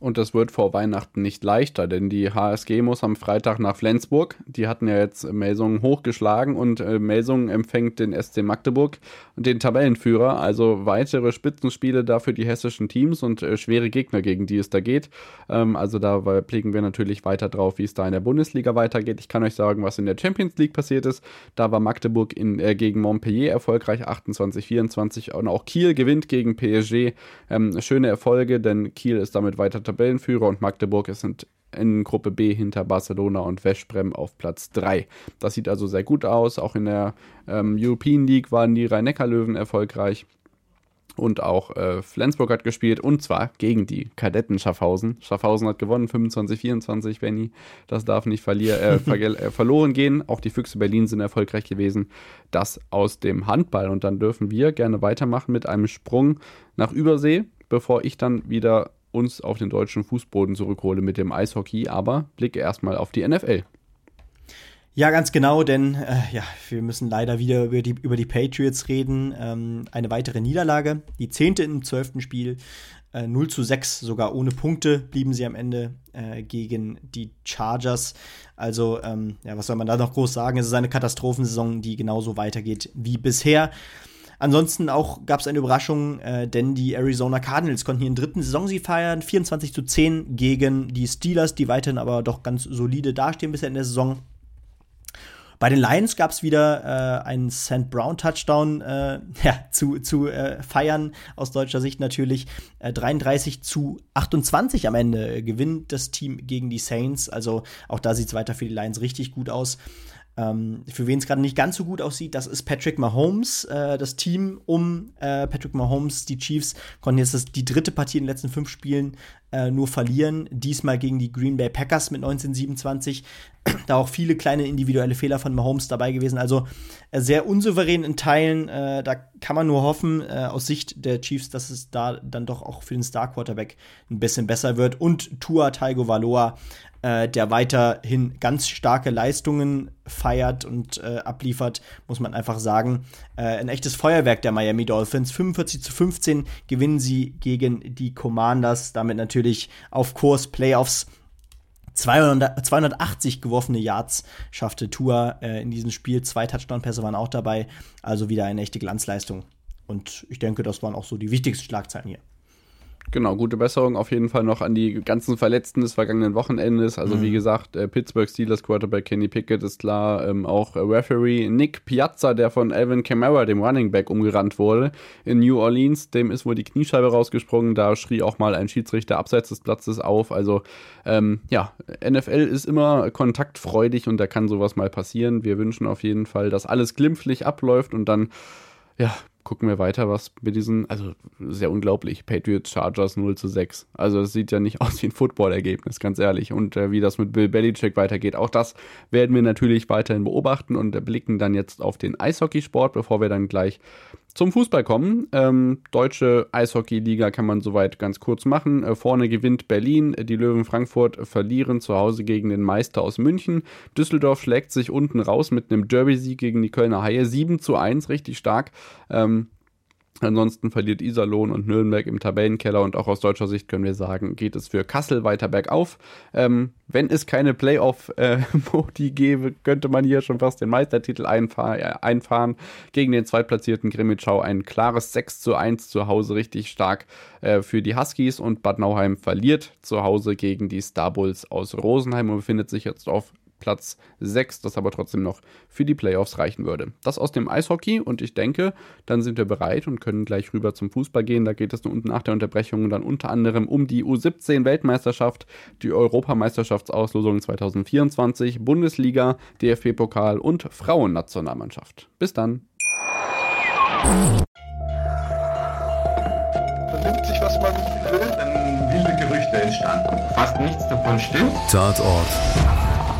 Und das wird vor Weihnachten nicht leichter, denn die HSG muss am Freitag nach Flensburg. Die hatten ja jetzt Melsungen hochgeschlagen und äh, Melsungen empfängt den SC Magdeburg und den Tabellenführer. Also weitere Spitzenspiele da für die hessischen Teams und äh, schwere Gegner, gegen die es da geht. Ähm, also da blicken wir natürlich weiter drauf, wie es da in der Bundesliga weitergeht. Ich kann euch sagen, was in der Champions League passiert ist. Da war Magdeburg in, äh, gegen Montpellier erfolgreich, 28-24. Und auch Kiel gewinnt gegen PSG. Ähm, schöne Erfolge, denn Kiel ist damit weiter Tabellenführer und Magdeburg ist in Gruppe B hinter Barcelona und Westbrem auf Platz 3. Das sieht also sehr gut aus. Auch in der ähm, European League waren die Rhein-Neckar-Löwen erfolgreich. Und auch äh, Flensburg hat gespielt und zwar gegen die Kadetten Schaffhausen. Schaffhausen hat gewonnen, 25-24, Benny. Das darf nicht verlier, äh, ver äh, verloren gehen. Auch die Füchse Berlin sind erfolgreich gewesen. Das aus dem Handball. Und dann dürfen wir gerne weitermachen mit einem Sprung nach Übersee, bevor ich dann wieder uns auf den deutschen Fußboden zurückhole mit dem Eishockey. Aber blicke erstmal auf die NFL. Ja, ganz genau, denn äh, ja, wir müssen leider wieder über die, über die Patriots reden. Ähm, eine weitere Niederlage, die zehnte im zwölften Spiel. Äh, 0 zu 6, sogar ohne Punkte blieben sie am Ende äh, gegen die Chargers. Also, ähm, ja, was soll man da noch groß sagen? Es ist eine Katastrophensaison, die genauso weitergeht wie bisher. Ansonsten auch gab es eine Überraschung, äh, denn die Arizona Cardinals konnten ihren dritten Saisonsieg feiern, 24 zu 10 gegen die Steelers, die weiterhin aber doch ganz solide dastehen bisher in der Saison. Bei den Lions gab es wieder äh, einen St. Brown Touchdown äh, ja, zu, zu äh, feiern, aus deutscher Sicht natürlich. 33 äh, zu 28 am Ende gewinnt das Team gegen die Saints. Also auch da sieht es weiter für die Lions richtig gut aus. Ähm, für wen es gerade nicht ganz so gut aussieht, das ist Patrick Mahomes. Äh, das Team um äh, Patrick Mahomes, die Chiefs, konnten jetzt das, die dritte Partie in den letzten fünf Spielen äh, nur verlieren. Diesmal gegen die Green Bay Packers mit 1927. da auch viele kleine individuelle Fehler von Mahomes dabei gewesen. Also äh, sehr unsouverän in Teilen. Äh, da kann man nur hoffen, äh, aus Sicht der Chiefs, dass es da dann doch auch für den Star Quarterback ein bisschen besser wird. Und Tua Taigo Valoa äh, der weiterhin ganz starke Leistungen feiert und abliefert, muss man einfach sagen. Ein echtes Feuerwerk der Miami Dolphins. 45 zu 15 gewinnen sie gegen die Commanders, damit natürlich auf Kurs Playoffs. 200, 280 geworfene Yards schaffte Tour äh, in diesem Spiel. Zwei Touchdown-Pässe waren auch dabei. Also wieder eine echte Glanzleistung. Und ich denke, das waren auch so die wichtigsten Schlagzeilen hier. Genau, gute Besserung auf jeden Fall noch an die ganzen Verletzten des vergangenen Wochenendes. Also mhm. wie gesagt, äh, Pittsburgh Steelers Quarterback Kenny Pickett ist klar, ähm, auch äh, Referee Nick Piazza, der von Alvin Kamara, dem Running Back, umgerannt wurde in New Orleans, dem ist wohl die Kniescheibe rausgesprungen. Da schrie auch mal ein Schiedsrichter abseits des Platzes auf. Also ähm, ja, NFL ist immer kontaktfreudig und da kann sowas mal passieren. Wir wünschen auf jeden Fall, dass alles glimpflich abläuft und dann ja, gucken wir weiter, was mit diesen, also sehr unglaublich, Patriots Chargers 0 zu 6. Also es sieht ja nicht aus wie ein Football-Ergebnis, ganz ehrlich. Und äh, wie das mit Bill Belichick weitergeht, auch das werden wir natürlich weiterhin beobachten und blicken dann jetzt auf den Eishockeysport, bevor wir dann gleich zum Fußball kommen. Ähm, deutsche Eishockey-Liga kann man soweit ganz kurz machen. Äh, vorne gewinnt Berlin, die Löwen Frankfurt verlieren zu Hause gegen den Meister aus München. Düsseldorf schlägt sich unten raus mit einem Derby-Sieg gegen die Kölner Haie. 7 zu 1, richtig stark. Ähm, Ansonsten verliert Iserlohn und Nürnberg im Tabellenkeller und auch aus deutscher Sicht können wir sagen, geht es für Kassel weiter bergauf. Ähm, wenn es keine Playoff-Modi gäbe, könnte man hier schon fast den Meistertitel einfahr äh, einfahren. Gegen den zweitplatzierten Grimmitschau ein klares 6 zu 1 zu Hause, richtig stark äh, für die Huskies und Bad Nauheim verliert zu Hause gegen die Star Bulls aus Rosenheim und befindet sich jetzt auf Platz 6, das aber trotzdem noch für die Playoffs reichen würde. Das aus dem Eishockey und ich denke, dann sind wir bereit und können gleich rüber zum Fußball gehen. Da geht es nach der Unterbrechung dann unter anderem um die U17 Weltmeisterschaft, die Europameisterschaftsauslosung 2024, Bundesliga, DFB-Pokal und Frauennationalmannschaft. Bis dann. Vernimmt sich, was man will, dann wilde Gerüchte entstanden. Fast nichts davon stimmt. Tatort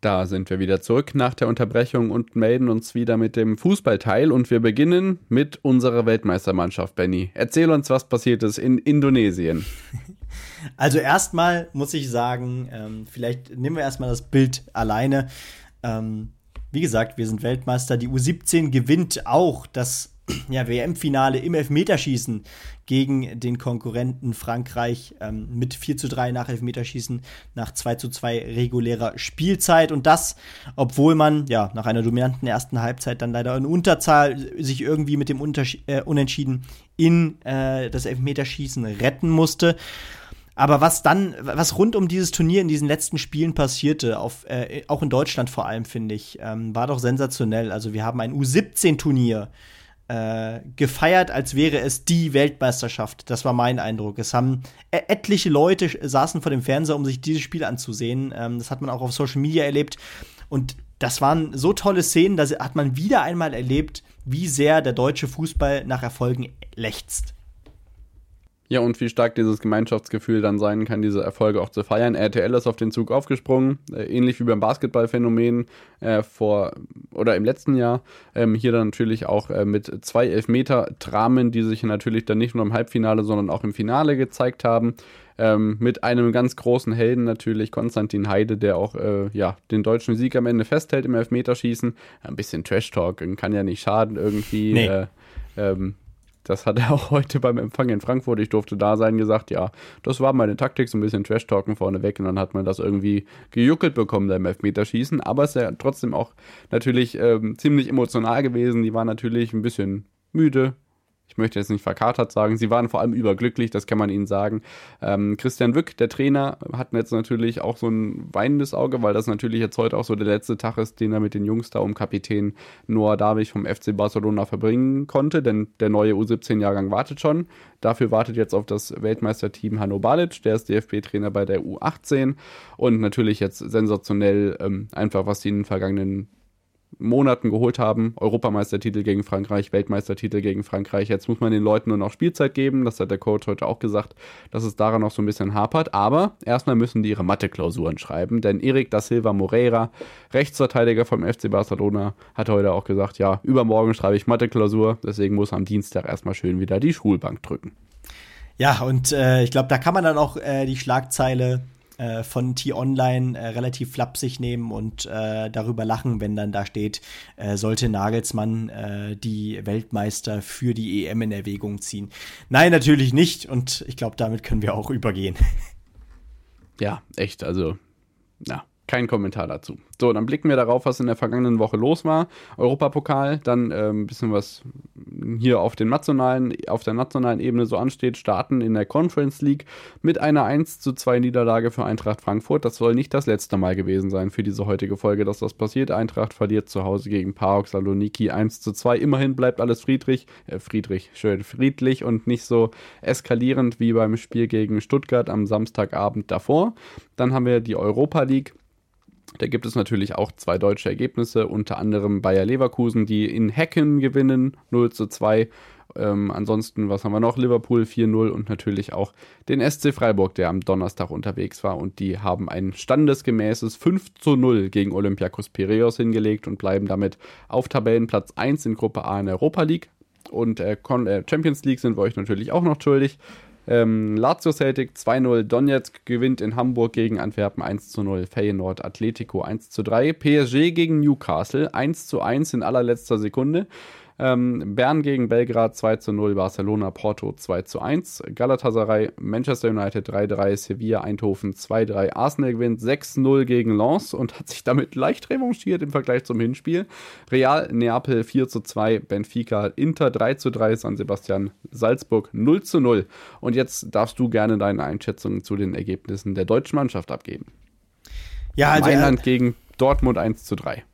Da sind wir wieder zurück nach der Unterbrechung und melden uns wieder mit dem Fußballteil und wir beginnen mit unserer Weltmeistermannschaft, Benny. Erzähl uns, was passiert ist in Indonesien. Also erstmal muss ich sagen, ähm, vielleicht nehmen wir erstmal das Bild alleine. Ähm, wie gesagt, wir sind Weltmeister. Die U17 gewinnt auch das ja, WM-Finale im Elfmeterschießen gegen den Konkurrenten Frankreich ähm, mit 4 zu 3 nach Elfmeterschießen nach 2 zu 2 regulärer Spielzeit. Und das, obwohl man ja nach einer dominanten ersten Halbzeit dann leider in Unterzahl sich irgendwie mit dem Unterschied, äh, Unentschieden in äh, das Elfmeterschießen retten musste. Aber was dann, was rund um dieses Turnier in diesen letzten Spielen passierte, auf, äh, auch in Deutschland vor allem, finde ich, ähm, war doch sensationell. Also wir haben ein U17-Turnier äh, gefeiert, als wäre es die Weltmeisterschaft. Das war mein Eindruck. Es haben e-, etliche Leute saßen vor dem Fernseher, um sich dieses Spiel anzusehen. Ähm, das hat man auch auf Social Media erlebt. Und das waren so tolle Szenen, da hat man wieder einmal erlebt, wie sehr der deutsche Fußball nach Erfolgen lechzt. Ja, und wie stark dieses Gemeinschaftsgefühl dann sein kann, diese Erfolge auch zu feiern. RTL ist auf den Zug aufgesprungen, äh, ähnlich wie beim Basketballphänomen äh, vor oder im letzten Jahr. Ähm, hier dann natürlich auch äh, mit zwei Elfmeter-Dramen, die sich natürlich dann nicht nur im Halbfinale, sondern auch im Finale gezeigt haben. Ähm, mit einem ganz großen Helden natürlich, Konstantin Heide, der auch äh, ja, den deutschen Sieg am Ende festhält im Elfmeterschießen. Ein bisschen Trash-Talk kann ja nicht schaden irgendwie. Nee. Äh, ähm, das hat er auch heute beim Empfang in Frankfurt, ich durfte da sein, gesagt, ja, das war meine Taktik, so ein bisschen Trash-Talken vorneweg. Und dann hat man das irgendwie gejuckelt bekommen beim Elfmeterschießen, aber es ist ja trotzdem auch natürlich ähm, ziemlich emotional gewesen, die war natürlich ein bisschen müde, ich möchte jetzt nicht verkatert sagen, sie waren vor allem überglücklich, das kann man ihnen sagen. Ähm, Christian Wück, der Trainer, hat jetzt natürlich auch so ein weinendes Auge, weil das natürlich jetzt heute auch so der letzte Tag ist, den er mit den Jungs da um Kapitän Noah Davich vom FC Barcelona verbringen konnte, denn der neue U17-Jahrgang wartet schon. Dafür wartet jetzt auf das Weltmeisterteam Hanno Balic, der ist DFB-Trainer bei der U18 und natürlich jetzt sensationell ähm, einfach, was die in den vergangenen Monaten geholt haben. Europameistertitel gegen Frankreich, Weltmeistertitel gegen Frankreich. Jetzt muss man den Leuten nur noch Spielzeit geben. Das hat der Coach heute auch gesagt, dass es daran noch so ein bisschen hapert. Aber erstmal müssen die ihre Mathe-Klausuren schreiben. Denn Erik da Silva Moreira, Rechtsverteidiger vom FC Barcelona, hat heute auch gesagt, ja, übermorgen schreibe ich Mathe-Klausur. Deswegen muss am Dienstag erstmal schön wieder die Schulbank drücken. Ja, und äh, ich glaube, da kann man dann auch äh, die Schlagzeile äh, von T-Online äh, relativ flapsig nehmen und äh, darüber lachen, wenn dann da steht, äh, sollte Nagelsmann äh, die Weltmeister für die EM in Erwägung ziehen. Nein, natürlich nicht und ich glaube, damit können wir auch übergehen. Ja, echt, also, ja, kein Kommentar dazu. So, dann blicken wir darauf, was in der vergangenen Woche los war. Europapokal, dann ein ähm, bisschen was hier auf, den nationalen, auf der nationalen Ebene so ansteht, starten in der Conference League mit einer 1 zu 2 Niederlage für Eintracht Frankfurt. Das soll nicht das letzte Mal gewesen sein für diese heutige Folge, dass das passiert. Eintracht verliert zu Hause gegen PAOK Saloniki 1 zu 2. Immerhin bleibt alles friedlich, äh, friedlich, schön, friedlich und nicht so eskalierend wie beim Spiel gegen Stuttgart am Samstagabend davor. Dann haben wir die Europa League. Da gibt es natürlich auch zwei deutsche Ergebnisse, unter anderem Bayer Leverkusen, die in Hecken gewinnen, 0 zu 2. Ähm, ansonsten, was haben wir noch? Liverpool 4-0 und natürlich auch den SC Freiburg, der am Donnerstag unterwegs war. Und die haben ein standesgemäßes 5 zu 0 gegen Olympiakos Piraeus hingelegt und bleiben damit auf Tabellenplatz 1 in Gruppe A in Europa League. Und äh, äh Champions League sind wir euch natürlich auch noch schuldig. Ähm, Lazio Celtic 2-0, Donetsk gewinnt in Hamburg gegen Antwerpen 1-0, Feyenoord Atletico 1-3, PSG gegen Newcastle 1-1 in allerletzter Sekunde. Ähm, Bern gegen Belgrad 2 zu 0, Barcelona Porto 2 zu 1, Galatasaray Manchester United 3-3, Sevilla Eindhoven 2-3, Arsenal gewinnt 6-0 gegen Lens und hat sich damit leicht revanchiert im Vergleich zum Hinspiel. Real Neapel 4 zu 2, Benfica Inter 3 zu 3, San Sebastian Salzburg 0 zu 0. Und jetzt darfst du gerne deine Einschätzungen zu den Ergebnissen der deutschen Mannschaft abgeben. Ja, also Mailand gegen Dortmund 1 zu 3.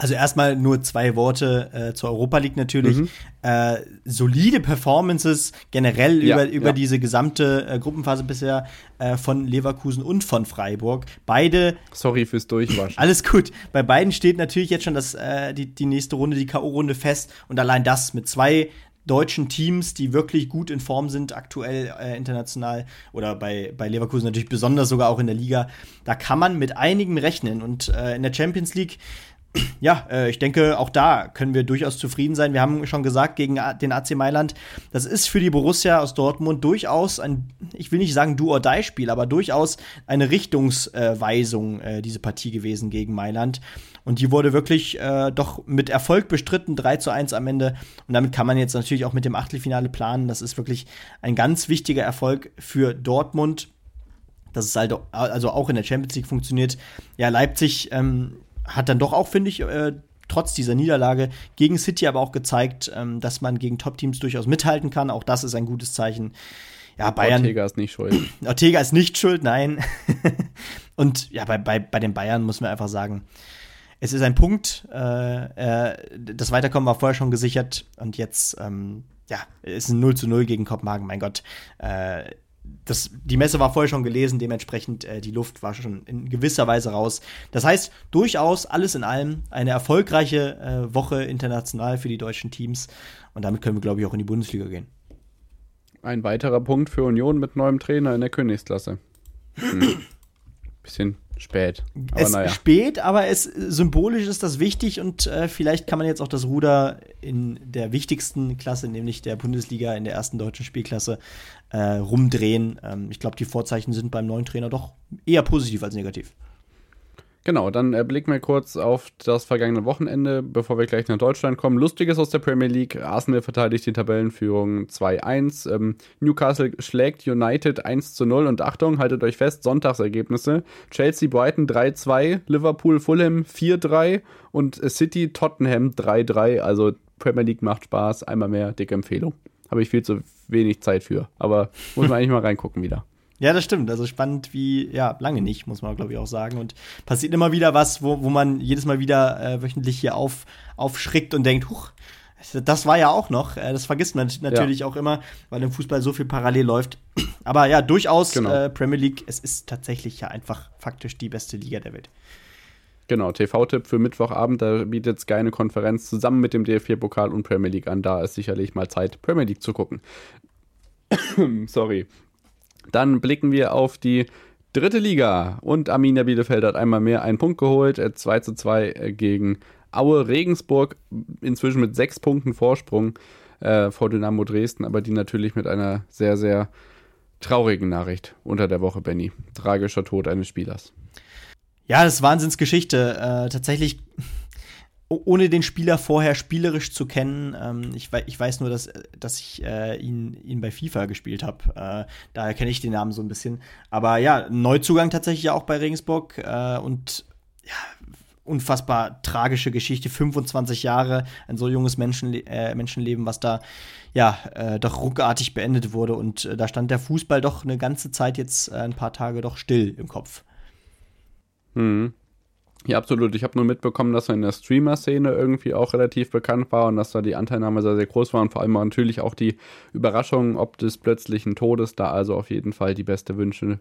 Also erstmal nur zwei Worte äh, zur Europa League natürlich. Mhm. Äh, solide Performances generell ja, über, über ja. diese gesamte äh, Gruppenphase bisher äh, von Leverkusen und von Freiburg. Beide. Sorry fürs Durchwaschen. Alles gut. Bei beiden steht natürlich jetzt schon das, äh, die, die nächste Runde, die K.O.-Runde fest. Und allein das mit zwei deutschen Teams, die wirklich gut in Form sind, aktuell äh, international oder bei, bei Leverkusen natürlich besonders sogar auch in der Liga. Da kann man mit einigen rechnen. Und äh, in der Champions League ja, äh, ich denke, auch da können wir durchaus zufrieden sein. Wir haben schon gesagt, gegen den AC Mailand, das ist für die Borussia aus Dortmund durchaus ein, ich will nicht sagen Do-or-Die-Spiel, aber durchaus eine Richtungsweisung, äh, diese Partie gewesen gegen Mailand. Und die wurde wirklich äh, doch mit Erfolg bestritten, 3 zu 1 am Ende. Und damit kann man jetzt natürlich auch mit dem Achtelfinale planen. Das ist wirklich ein ganz wichtiger Erfolg für Dortmund dass es halt also auch in der Champions League funktioniert. Ja, Leipzig ähm, hat dann doch auch, finde ich, äh, trotz dieser Niederlage gegen City aber auch gezeigt, ähm, dass man gegen Top-Teams durchaus mithalten kann. Auch das ist ein gutes Zeichen. Ja, Bayern. Ortega ist nicht schuld. Ortega ist nicht schuld, nein. Und ja, bei, bei, bei den Bayern muss man einfach sagen, es ist ein Punkt. Äh, äh, das Weiterkommen war vorher schon gesichert und jetzt, ähm, ja, ist ein 0 zu 0 gegen Kopenhagen, mein Gott. Äh, das, die Messe war vorher schon gelesen, dementsprechend äh, die Luft war schon in gewisser Weise raus. Das heißt, durchaus alles in allem eine erfolgreiche äh, Woche international für die deutschen Teams. Und damit können wir, glaube ich, auch in die Bundesliga gehen. Ein weiterer Punkt für Union mit neuem Trainer in der Königsklasse. Hm. Bisschen spät. Aber es naja. spät, aber es symbolisch ist das wichtig und äh, vielleicht kann man jetzt auch das Ruder in der wichtigsten Klasse, nämlich der Bundesliga in der ersten deutschen Spielklasse, äh, rumdrehen. Ähm, ich glaube, die Vorzeichen sind beim neuen Trainer doch eher positiv als negativ. Genau, dann äh, blicken wir kurz auf das vergangene Wochenende, bevor wir gleich nach Deutschland kommen. Lustiges aus der Premier League. Arsenal verteidigt die Tabellenführung 2-1. Ähm, Newcastle schlägt United 1-0 und Achtung, haltet euch fest, Sonntagsergebnisse. Chelsea Brighton 3-2, Liverpool Fulham 4-3 und City Tottenham 3-3. Also Premier League macht Spaß, einmal mehr, dicke Empfehlung. Habe ich viel zu wenig Zeit für, aber muss man eigentlich mal reingucken wieder. Ja, das stimmt. Also spannend wie, ja, lange nicht, muss man, glaube ich, auch sagen. Und passiert immer wieder was, wo, wo man jedes Mal wieder äh, wöchentlich hier auf, aufschrickt und denkt, huch, das war ja auch noch. Äh, das vergisst man natürlich ja. auch immer, weil im Fußball so viel parallel läuft. Aber ja, durchaus genau. äh, Premier League, es ist tatsächlich ja einfach faktisch die beste Liga der Welt. Genau, TV-Tipp für Mittwochabend, da bietet Sky eine Konferenz zusammen mit dem DFB-Pokal und Premier League an. Da ist sicherlich mal Zeit, Premier League zu gucken. Sorry. Dann blicken wir auf die dritte Liga und Arminia Bielefeld hat einmal mehr einen Punkt geholt, 2 äh, zu 2 äh, gegen Aue Regensburg, inzwischen mit sechs Punkten Vorsprung äh, vor Dynamo Dresden, aber die natürlich mit einer sehr, sehr traurigen Nachricht unter der Woche, Benny. Tragischer Tod eines Spielers. Ja, das ist Wahnsinnsgeschichte. Äh, tatsächlich ohne den Spieler vorher spielerisch zu kennen, ähm, ich, ich, weiß nur, dass, dass ich äh, ihn, ihn bei FIFA gespielt habe. Äh, daher kenne ich den Namen so ein bisschen. Aber ja, Neuzugang tatsächlich auch bei Regensburg äh, und ja, unfassbar tragische Geschichte. 25 Jahre, ein so junges Menschenle äh, Menschenleben, was da ja äh, doch ruckartig beendet wurde. Und äh, da stand der Fußball doch eine ganze Zeit jetzt ein paar Tage doch still im Kopf. Mhm. Ja, absolut. Ich habe nur mitbekommen, dass er in der Streamer-Szene irgendwie auch relativ bekannt war und dass da die Anteilnahme sehr, sehr groß war und vor allem natürlich auch die Überraschung ob des plötzlichen Todes. Da also auf jeden Fall die beste Wünsche,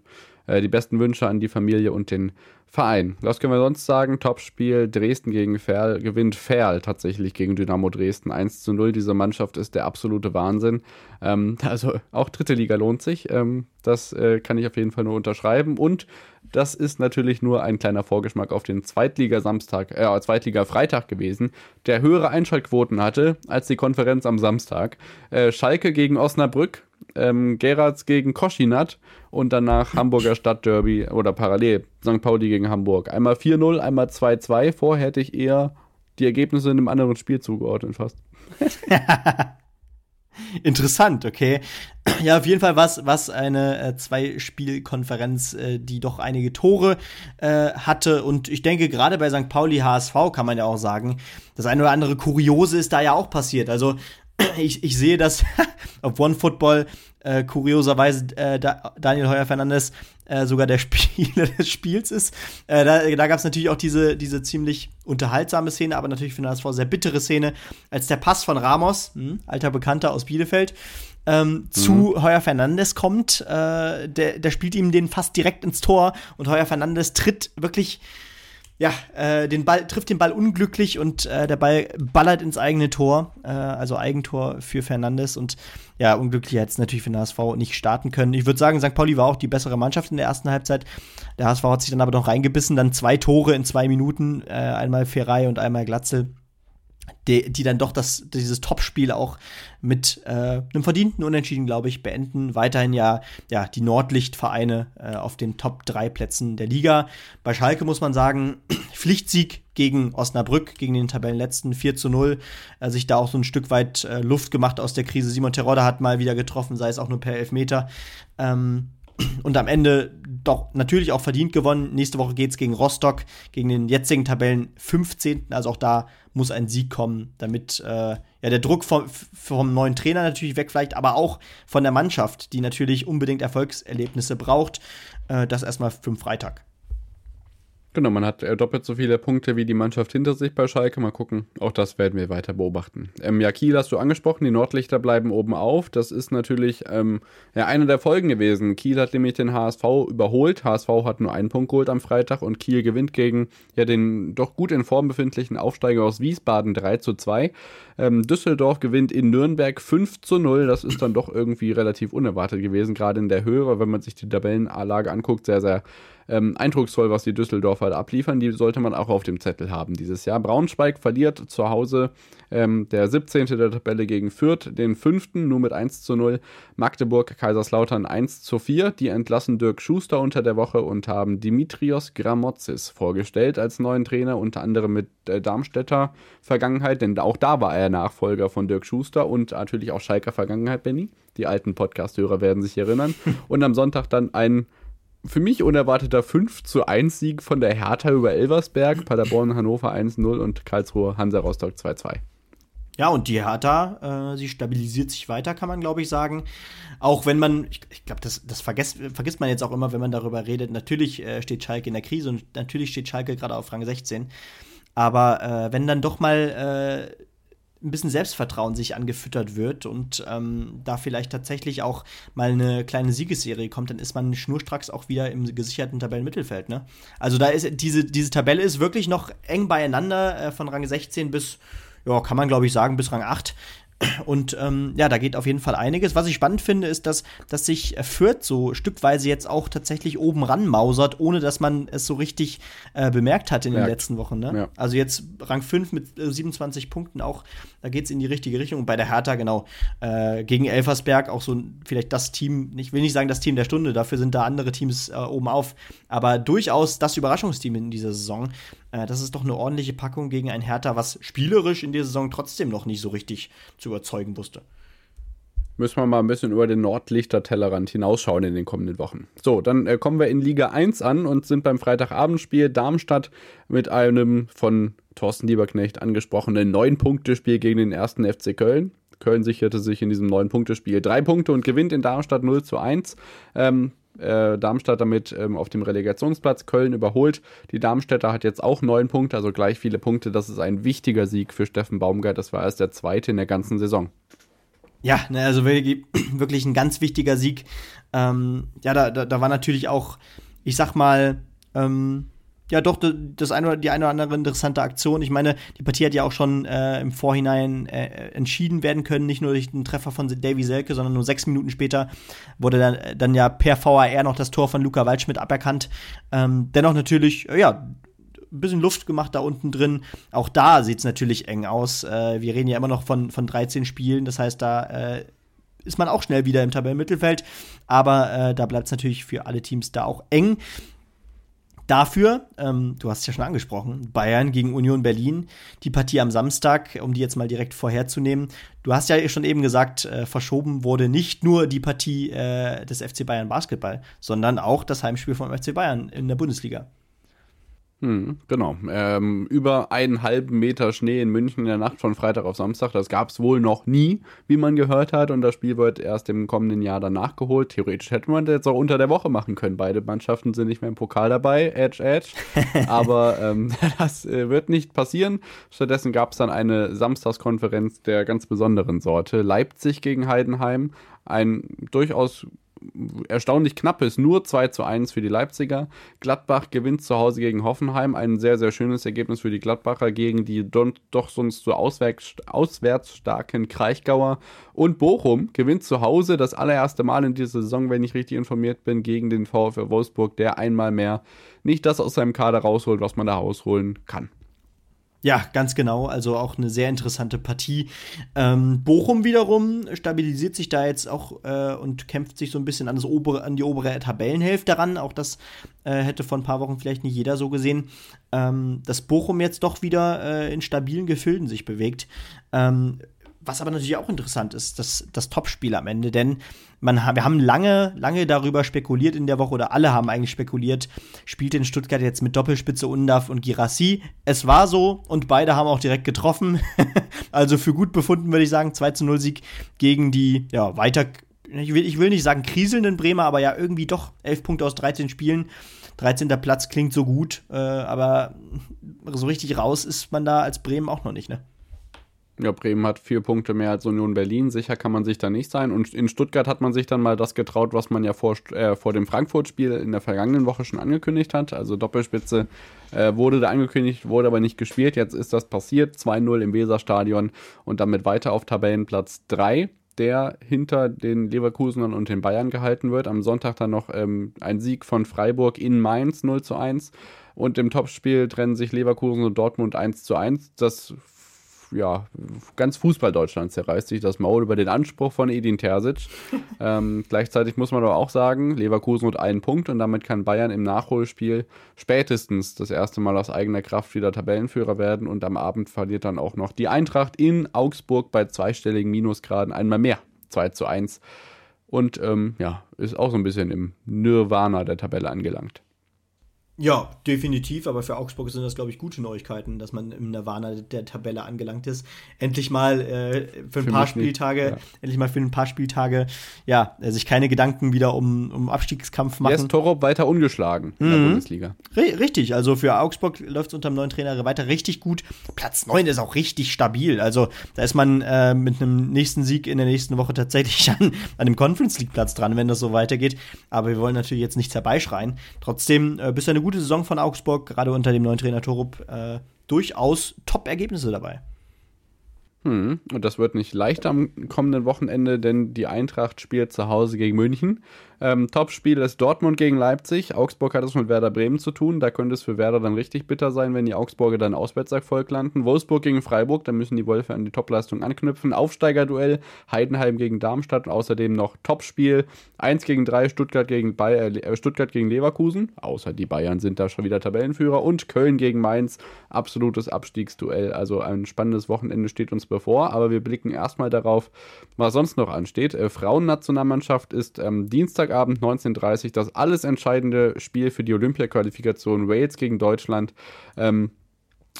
die besten Wünsche an die Familie und den Verein. Was können wir sonst sagen? Topspiel Dresden gegen Ferl, gewinnt Ferl tatsächlich gegen Dynamo Dresden 1 zu 0. Diese Mannschaft ist der absolute Wahnsinn. Ähm, also auch dritte Liga lohnt sich. Ähm, das äh, kann ich auf jeden Fall nur unterschreiben. Und das ist natürlich nur ein kleiner Vorgeschmack auf den Zweitliga-Samstag, äh, Zweitliga-Freitag gewesen, der höhere Einschaltquoten hatte als die Konferenz am Samstag. Äh, Schalke gegen Osnabrück, ähm, Geratz gegen Koschinat und danach Hamburger Stadtderby oder parallel St. Pauli gegen Hamburg. Einmal 4-0, einmal 2-2. Vorher hätte ich eher die Ergebnisse in einem anderen Spiel zugeordnet fast. Interessant, okay. Ja, auf jeden Fall was was eine äh, Zwei-Spiel-Konferenz, äh, die doch einige Tore äh, hatte. Und ich denke, gerade bei St. Pauli HSV kann man ja auch sagen, das eine oder andere Kuriose ist da ja auch passiert. Also ich, ich sehe, dass auf One Football äh, kurioserweise äh, da, Daniel Heuer Fernandes äh, sogar der Spieler des Spiels ist. Äh, da da gab es natürlich auch diese, diese ziemlich unterhaltsame Szene, aber natürlich für den HSV sehr bittere Szene, als der Pass von Ramos, mh, hm, alter Bekannter aus Bielefeld, ähm, mhm. zu Heuer Fernandes kommt. Äh, der, der spielt ihm den fast direkt ins Tor und Heuer Fernandes tritt wirklich ja, äh, den Ball, trifft den Ball unglücklich und äh, der Ball ballert ins eigene Tor, äh, also Eigentor für Fernandes und ja, unglücklich hätte es natürlich für den HSV nicht starten können. Ich würde sagen, St. Pauli war auch die bessere Mannschaft in der ersten Halbzeit. Der HSV hat sich dann aber noch reingebissen, dann zwei Tore in zwei Minuten, äh, einmal Ferrei und einmal Glatzel die, die dann doch das, dieses Topspiel auch mit äh, einem verdienten Unentschieden, glaube ich, beenden. Weiterhin ja, ja die Nordlichtvereine äh, auf den Top 3 Plätzen der Liga. Bei Schalke muss man sagen, Pflichtsieg gegen Osnabrück, gegen den Tabellenletzten 4 zu 0. Äh, sich da auch so ein Stück weit äh, Luft gemacht aus der Krise. Simon Terodde hat mal wieder getroffen, sei es auch nur per Elfmeter. Ähm, und am Ende doch natürlich auch verdient gewonnen. Nächste Woche geht es gegen Rostock, gegen den jetzigen Tabellen 15. Also auch da muss ein Sieg kommen, damit äh, ja der Druck vom, vom neuen Trainer natürlich wegfleicht, aber auch von der Mannschaft, die natürlich unbedingt Erfolgserlebnisse braucht. Äh, das erstmal für den Freitag. Genau, man hat äh, doppelt so viele Punkte wie die Mannschaft hinter sich bei Schalke. Mal gucken, auch das werden wir weiter beobachten. Ähm, ja, Kiel hast du angesprochen, die Nordlichter bleiben oben auf. Das ist natürlich ähm, ja, eine der Folgen gewesen. Kiel hat nämlich den HSV überholt. HSV hat nur einen Punkt geholt am Freitag und Kiel gewinnt gegen ja, den doch gut in Form befindlichen Aufsteiger aus Wiesbaden 3 zu 2. Ähm, Düsseldorf gewinnt in Nürnberg 5 zu 0. Das ist dann doch irgendwie relativ unerwartet gewesen, gerade in der Höhe, weil wenn man sich die Tabellenanlage anguckt, sehr, sehr ähm, eindrucksvoll, was die Düsseldorfer abliefern. Die sollte man auch auf dem Zettel haben dieses Jahr. Braunschweig verliert zu Hause ähm, der 17. der Tabelle gegen Fürth, den 5. nur mit 1 zu 0. Magdeburg, Kaiserslautern 1 zu 4. Die entlassen Dirk Schuster unter der Woche und haben Dimitrios Gramotzis vorgestellt als neuen Trainer, unter anderem mit äh, Darmstädter Vergangenheit, denn auch da war er Nachfolger von Dirk Schuster und natürlich auch Schalker Vergangenheit, Benny. Die alten Podcast-Hörer werden sich erinnern. Und am Sonntag dann ein für mich unerwarteter 5 zu 1 Sieg von der Hertha über Elversberg, Paderborn Hannover 1-0 und Karlsruhe Hansa Rostock 2-2. Ja, und die Hertha, äh, sie stabilisiert sich weiter, kann man, glaube ich, sagen. Auch wenn man, ich, ich glaube, das, das vergesst, vergisst man jetzt auch immer, wenn man darüber redet. Natürlich äh, steht Schalke in der Krise und natürlich steht Schalke gerade auf Rang 16. Aber äh, wenn dann doch mal äh, ein bisschen Selbstvertrauen sich angefüttert wird und ähm, da vielleicht tatsächlich auch mal eine kleine Siegesserie kommt, dann ist man schnurstracks auch wieder im gesicherten Tabellenmittelfeld. Ne? Also da ist diese, diese Tabelle ist wirklich noch eng beieinander äh, von Rang 16 bis, ja, kann man glaube ich sagen, bis Rang 8. Und ähm, ja, da geht auf jeden Fall einiges. Was ich spannend finde, ist, dass, dass sich Fürth so stückweise jetzt auch tatsächlich oben ranmausert, ohne dass man es so richtig äh, bemerkt hat in Merkt. den letzten Wochen. Ne? Ja. Also jetzt Rang 5 mit äh, 27 Punkten auch, da geht es in die richtige Richtung. Und bei der Hertha, genau, äh, gegen Elversberg auch so vielleicht das Team, ich will nicht sagen das Team der Stunde, dafür sind da andere Teams äh, oben auf, aber durchaus das Überraschungsteam in dieser Saison. Äh, das ist doch eine ordentliche Packung gegen ein Hertha, was spielerisch in dieser Saison trotzdem noch nicht so richtig zu überzeugen wusste. Müssen wir mal ein bisschen über den Nordlichter Tellerrand hinausschauen in den kommenden Wochen. So, dann äh, kommen wir in Liga 1 an und sind beim Freitagabendspiel Darmstadt mit einem von Thorsten Lieberknecht angesprochenen 9-Punkte-Spiel gegen den ersten FC Köln. Köln sicherte sich in diesem 9-Punkte-Spiel drei Punkte und gewinnt in Darmstadt 0 zu 1. Ähm, äh, Darmstadt damit ähm, auf dem Relegationsplatz. Köln überholt. Die Darmstädter hat jetzt auch neun Punkte, also gleich viele Punkte. Das ist ein wichtiger Sieg für Steffen Baumgart. Das war erst der zweite in der ganzen Saison. Ja, ne, also wirklich ein ganz wichtiger Sieg. Ähm, ja, da, da, da war natürlich auch, ich sag mal, ähm, ja doch das eine oder die eine oder andere interessante Aktion. Ich meine, die Partie hat ja auch schon äh, im Vorhinein äh, entschieden werden können, nicht nur durch den Treffer von Davy Selke, sondern nur sechs Minuten später wurde dann, dann ja per VAR noch das Tor von Luca Waldschmidt aberkannt. Ähm, dennoch natürlich, äh, ja, ein bisschen Luft gemacht da unten drin. Auch da sieht es natürlich eng aus. Äh, wir reden ja immer noch von, von 13 Spielen, das heißt, da äh, ist man auch schnell wieder im Tabellenmittelfeld. Aber äh, da bleibt es natürlich für alle Teams da auch eng. Dafür, ähm, du hast es ja schon angesprochen, Bayern gegen Union Berlin, die Partie am Samstag, um die jetzt mal direkt vorherzunehmen. Du hast ja schon eben gesagt, äh, verschoben wurde nicht nur die Partie äh, des FC Bayern Basketball, sondern auch das Heimspiel vom FC Bayern in der Bundesliga. Hm, genau. Ähm, über einen halben Meter Schnee in München in der Nacht von Freitag auf Samstag. Das gab es wohl noch nie, wie man gehört hat. Und das Spiel wird erst im kommenden Jahr dann nachgeholt. Theoretisch hätte man das jetzt auch unter der Woche machen können. Beide Mannschaften sind nicht mehr im Pokal dabei. Edge, Edge. Aber ähm, das äh, wird nicht passieren. Stattdessen gab es dann eine Samstagskonferenz der ganz besonderen Sorte. Leipzig gegen Heidenheim. Ein durchaus erstaunlich knappes, nur 2 zu 1 für die Leipziger. Gladbach gewinnt zu Hause gegen Hoffenheim, ein sehr, sehr schönes Ergebnis für die Gladbacher gegen die doch sonst so auswärts, auswärts starken Kraichgauer. Und Bochum gewinnt zu Hause das allererste Mal in dieser Saison, wenn ich richtig informiert bin, gegen den VfL Wolfsburg, der einmal mehr nicht das aus seinem Kader rausholt, was man da rausholen kann. Ja, ganz genau. Also auch eine sehr interessante Partie. Ähm, Bochum wiederum stabilisiert sich da jetzt auch äh, und kämpft sich so ein bisschen an, das obere, an die obere Tabellenhälfte ran. Auch das äh, hätte vor ein paar Wochen vielleicht nicht jeder so gesehen. Ähm, dass Bochum jetzt doch wieder äh, in stabilen Gefilden sich bewegt. Ähm, was aber natürlich auch interessant ist, das, das Topspiel am Ende, denn man, wir haben lange, lange darüber spekuliert in der Woche, oder alle haben eigentlich spekuliert, spielt in Stuttgart jetzt mit Doppelspitze Undaf und Girassi. Es war so und beide haben auch direkt getroffen. also für gut befunden, würde ich sagen, 2 zu 0 Sieg gegen die, ja, weiter, ich will, ich will nicht sagen kriselnden Bremer, aber ja irgendwie doch 11 Punkte aus 13 Spielen. 13. Platz klingt so gut, äh, aber so richtig raus ist man da als Bremen auch noch nicht, ne? Ja, Bremen hat vier Punkte mehr als Union Berlin. Sicher kann man sich da nicht sein. Und in Stuttgart hat man sich dann mal das getraut, was man ja vor, äh, vor dem Frankfurt-Spiel in der vergangenen Woche schon angekündigt hat. Also Doppelspitze äh, wurde da angekündigt, wurde aber nicht gespielt. Jetzt ist das passiert. 2-0 im Weserstadion und damit weiter auf Tabellenplatz 3 der hinter den Leverkusenern und den Bayern gehalten wird. Am Sonntag dann noch ähm, ein Sieg von Freiburg in Mainz 0 zu 1. Und im Topspiel trennen sich Leverkusen und Dortmund 1 zu 1. Das ja, ganz Fußball-Deutschland zerreißt sich das Maul über den Anspruch von Edin Terzic. ähm, gleichzeitig muss man aber auch sagen, Leverkusen hat einen Punkt und damit kann Bayern im Nachholspiel spätestens das erste Mal aus eigener Kraft wieder Tabellenführer werden und am Abend verliert dann auch noch die Eintracht in Augsburg bei zweistelligen Minusgraden einmal mehr. 2 zu 1. Und ähm, ja, ist auch so ein bisschen im Nirvana der Tabelle angelangt. Ja, definitiv, aber für Augsburg sind das, glaube ich, gute Neuigkeiten, dass man im Nirvana der Tabelle angelangt ist. Endlich mal äh, für ein für paar Spieltage, nicht, ja. endlich mal für ein paar Spieltage, ja, äh, sich keine Gedanken wieder um, um Abstiegskampf machen. Jetzt Torop weiter ungeschlagen in mhm. der Bundesliga. R richtig, also für Augsburg läuft es unter dem neuen Trainer weiter richtig gut. Platz 9 ist auch richtig stabil. Also da ist man äh, mit einem nächsten Sieg in der nächsten Woche tatsächlich an, an dem Conference League Platz dran, wenn das so weitergeht. Aber wir wollen natürlich jetzt nichts herbeischreien. Trotzdem äh, bist du eine gute gute Saison von Augsburg, gerade unter dem neuen Trainer Torup, äh, durchaus Top-Ergebnisse dabei. Hm, und das wird nicht leicht am kommenden Wochenende, denn die Eintracht spielt zu Hause gegen München. Ähm, Topspiel ist Dortmund gegen Leipzig. Augsburg hat es mit Werder Bremen zu tun. Da könnte es für Werder dann richtig bitter sein, wenn die Augsburger dann Auswärtserfolg landen. Wolfsburg gegen Freiburg, da müssen die Wölfe an die Topleistung anknüpfen. Aufsteigerduell, Heidenheim gegen Darmstadt und außerdem noch Topspiel. 1 gegen 3, Stuttgart gegen, Bayer, äh, Stuttgart gegen Leverkusen. Außer die Bayern sind da schon wieder Tabellenführer. Und Köln gegen Mainz. Absolutes Abstiegsduell. Also ein spannendes Wochenende steht uns bevor. Aber wir blicken erstmal darauf, was sonst noch ansteht. Äh, Frauennationalmannschaft ist ähm, Dienstag Freitagabend 19.30 das alles entscheidende Spiel für die Olympia-Qualifikation Wales gegen Deutschland. Ähm,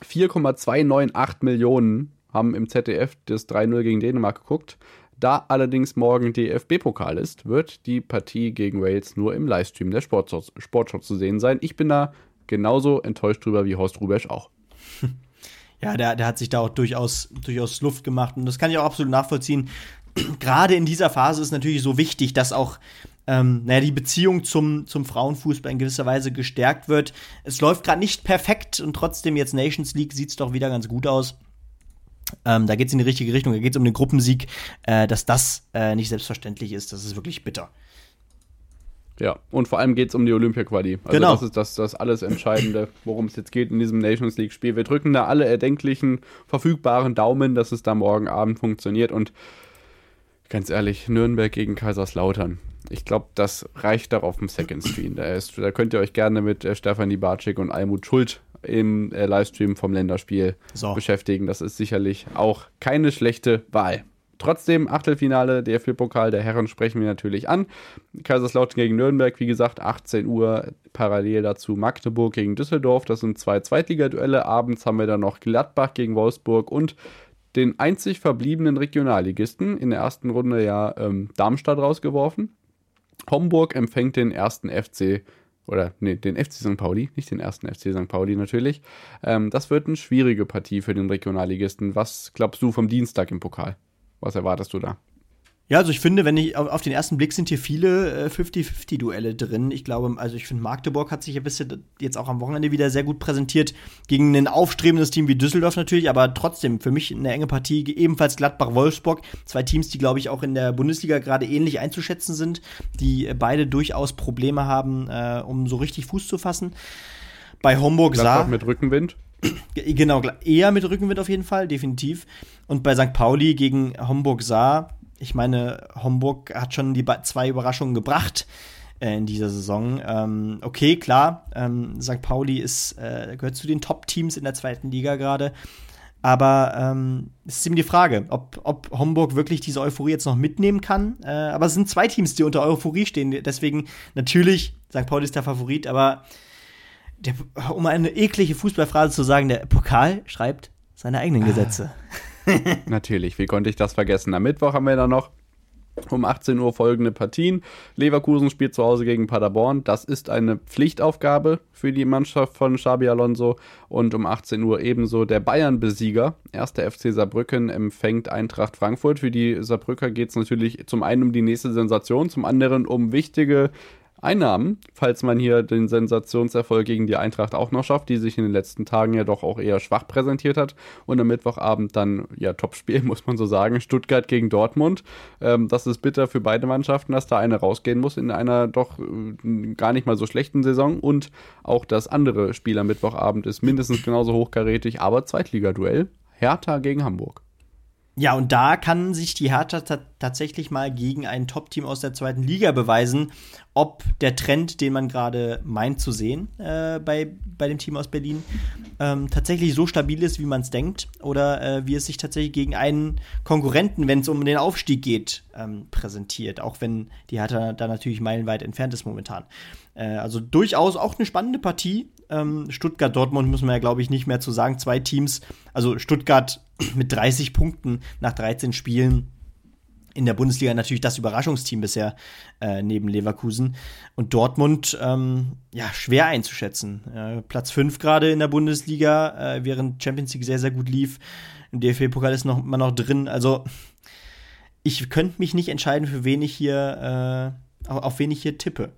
4,298 Millionen haben im ZDF das 3-0 gegen Dänemark geguckt. Da allerdings morgen DFB-Pokal ist, wird die Partie gegen Wales nur im Livestream der Sportschau, Sportschau zu sehen sein. Ich bin da genauso enttäuscht drüber wie Horst Rubesch auch. Ja, der, der hat sich da auch durchaus, durchaus Luft gemacht und das kann ich auch absolut nachvollziehen. Gerade in dieser Phase ist natürlich so wichtig, dass auch ähm, naja, die Beziehung zum, zum Frauenfußball in gewisser Weise gestärkt wird. Es läuft gerade nicht perfekt und trotzdem jetzt Nations League sieht es doch wieder ganz gut aus. Ähm, da geht es in die richtige Richtung, da geht es um den Gruppensieg, äh, dass das äh, nicht selbstverständlich ist. Das ist wirklich bitter. Ja, und vor allem geht es um die Olympia-Quali. Also genau. das ist das, das alles Entscheidende, worum es jetzt geht in diesem Nations League-Spiel. Wir drücken da alle erdenklichen, verfügbaren Daumen, dass es da morgen Abend funktioniert. Und ganz ehrlich, Nürnberg gegen Kaiserslautern ich glaube, das reicht auch auf dem Second Screen. Da, ist, da könnt ihr euch gerne mit äh, Stefanie Barczyk und Almut Schuld im äh, Livestream vom Länderspiel so. beschäftigen. Das ist sicherlich auch keine schlechte Wahl. Trotzdem, Achtelfinale DFB-Pokal der Herren sprechen wir natürlich an. Kaiserslautern gegen Nürnberg, wie gesagt, 18 Uhr. Parallel dazu Magdeburg gegen Düsseldorf. Das sind zwei Zweitligaduelle. Abends haben wir dann noch Gladbach gegen Wolfsburg und den einzig verbliebenen Regionalligisten in der ersten Runde ja ähm, Darmstadt rausgeworfen. Homburg empfängt den ersten FC oder nee, den FC St. Pauli, nicht den ersten FC St. Pauli natürlich. Ähm, das wird eine schwierige Partie für den Regionalligisten. Was glaubst du vom Dienstag im Pokal? Was erwartest du da? Ja, also ich finde, wenn ich auf, den ersten Blick sind hier viele äh, 50-50-Duelle drin. Ich glaube, also ich finde, Magdeburg hat sich ein bisschen jetzt auch am Wochenende wieder sehr gut präsentiert gegen ein aufstrebendes Team wie Düsseldorf natürlich, aber trotzdem für mich eine enge Partie, ebenfalls Gladbach-Wolfsburg. Zwei Teams, die, glaube ich, auch in der Bundesliga gerade ähnlich einzuschätzen sind, die äh, beide durchaus Probleme haben, äh, um so richtig Fuß zu fassen. Bei Homburg sah. mit Rückenwind? Genau, eher mit Rückenwind auf jeden Fall, definitiv. Und bei St. Pauli gegen Homburg sah ich meine, Homburg hat schon die zwei Überraschungen gebracht äh, in dieser Saison. Ähm, okay, klar, ähm, St. Pauli ist, äh, gehört zu den Top-Teams in der zweiten Liga gerade. Aber ähm, es ist eben die Frage, ob, ob Homburg wirklich diese Euphorie jetzt noch mitnehmen kann. Äh, aber es sind zwei Teams, die unter Euphorie stehen. Deswegen natürlich, St. Pauli ist der Favorit, aber der, um eine eklige Fußballphrase zu sagen, der Pokal schreibt seine eigenen ah. Gesetze. Natürlich, wie konnte ich das vergessen? Am Mittwoch haben wir dann noch Um 18 Uhr folgende Partien. Leverkusen spielt zu Hause gegen Paderborn. Das ist eine Pflichtaufgabe für die Mannschaft von Xabi Alonso. Und um 18 Uhr ebenso der Bayern-Besieger. Erster FC Saarbrücken empfängt Eintracht Frankfurt. Für die Saarbrücker geht es natürlich zum einen um die nächste Sensation, zum anderen um wichtige Einnahmen, falls man hier den Sensationserfolg gegen die Eintracht auch noch schafft, die sich in den letzten Tagen ja doch auch eher schwach präsentiert hat. Und am Mittwochabend dann, ja, Topspiel, muss man so sagen, Stuttgart gegen Dortmund. Ähm, das ist bitter für beide Mannschaften, dass da eine rausgehen muss in einer doch äh, gar nicht mal so schlechten Saison. Und auch das andere Spiel am Mittwochabend ist mindestens genauso hochkarätig, aber Zweitligaduell. Hertha gegen Hamburg. Ja, und da kann sich die Hertha tatsächlich mal gegen ein Top-Team aus der zweiten Liga beweisen, ob der Trend, den man gerade meint zu sehen äh, bei, bei dem Team aus Berlin, ähm, tatsächlich so stabil ist, wie man es denkt, oder äh, wie es sich tatsächlich gegen einen Konkurrenten, wenn es um den Aufstieg geht, ähm, präsentiert, auch wenn die Hertha da natürlich meilenweit entfernt ist momentan. Äh, also durchaus auch eine spannende Partie. Ähm, Stuttgart-Dortmund müssen wir ja, glaube ich, nicht mehr zu sagen. Zwei Teams, also Stuttgart mit 30 Punkten nach 13 Spielen in der Bundesliga natürlich das Überraschungsteam bisher äh, neben Leverkusen. Und Dortmund, ähm, ja, schwer einzuschätzen. Äh, Platz 5 gerade in der Bundesliga, äh, während Champions League sehr, sehr gut lief. Im DFB-Pokal ist noch, immer noch drin. Also, ich könnte mich nicht entscheiden, für wen ich hier, äh, auf wen ich hier tippe.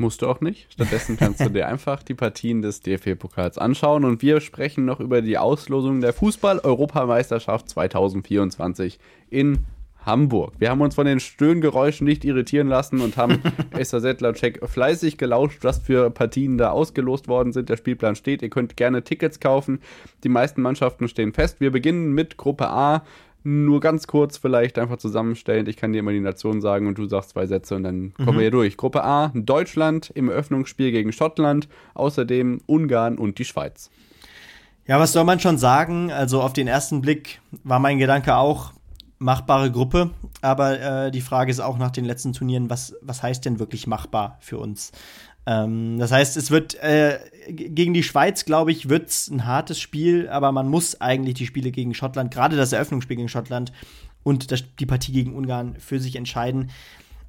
Musst du auch nicht. Stattdessen kannst du dir einfach die Partien des DFB-Pokals anschauen und wir sprechen noch über die Auslosung der Fußball-Europameisterschaft 2024 in Hamburg. Wir haben uns von den Stöhngeräuschen nicht irritieren lassen und haben Esther Settler-Check fleißig gelauscht, was für Partien da ausgelost worden sind. Der Spielplan steht. Ihr könnt gerne Tickets kaufen. Die meisten Mannschaften stehen fest. Wir beginnen mit Gruppe A nur ganz kurz vielleicht einfach zusammenstellen. Ich kann dir immer die Nation sagen und du sagst zwei Sätze und dann kommen mhm. wir hier durch. Gruppe A, Deutschland im Eröffnungsspiel gegen Schottland, außerdem Ungarn und die Schweiz. Ja, was soll man schon sagen? Also auf den ersten Blick war mein Gedanke auch, machbare Gruppe, aber äh, die Frage ist auch nach den letzten Turnieren, was, was heißt denn wirklich machbar für uns? Ähm, das heißt, es wird äh, gegen die Schweiz, glaube ich, wird es ein hartes Spiel, aber man muss eigentlich die Spiele gegen Schottland, gerade das Eröffnungsspiel gegen Schottland und das, die Partie gegen Ungarn für sich entscheiden.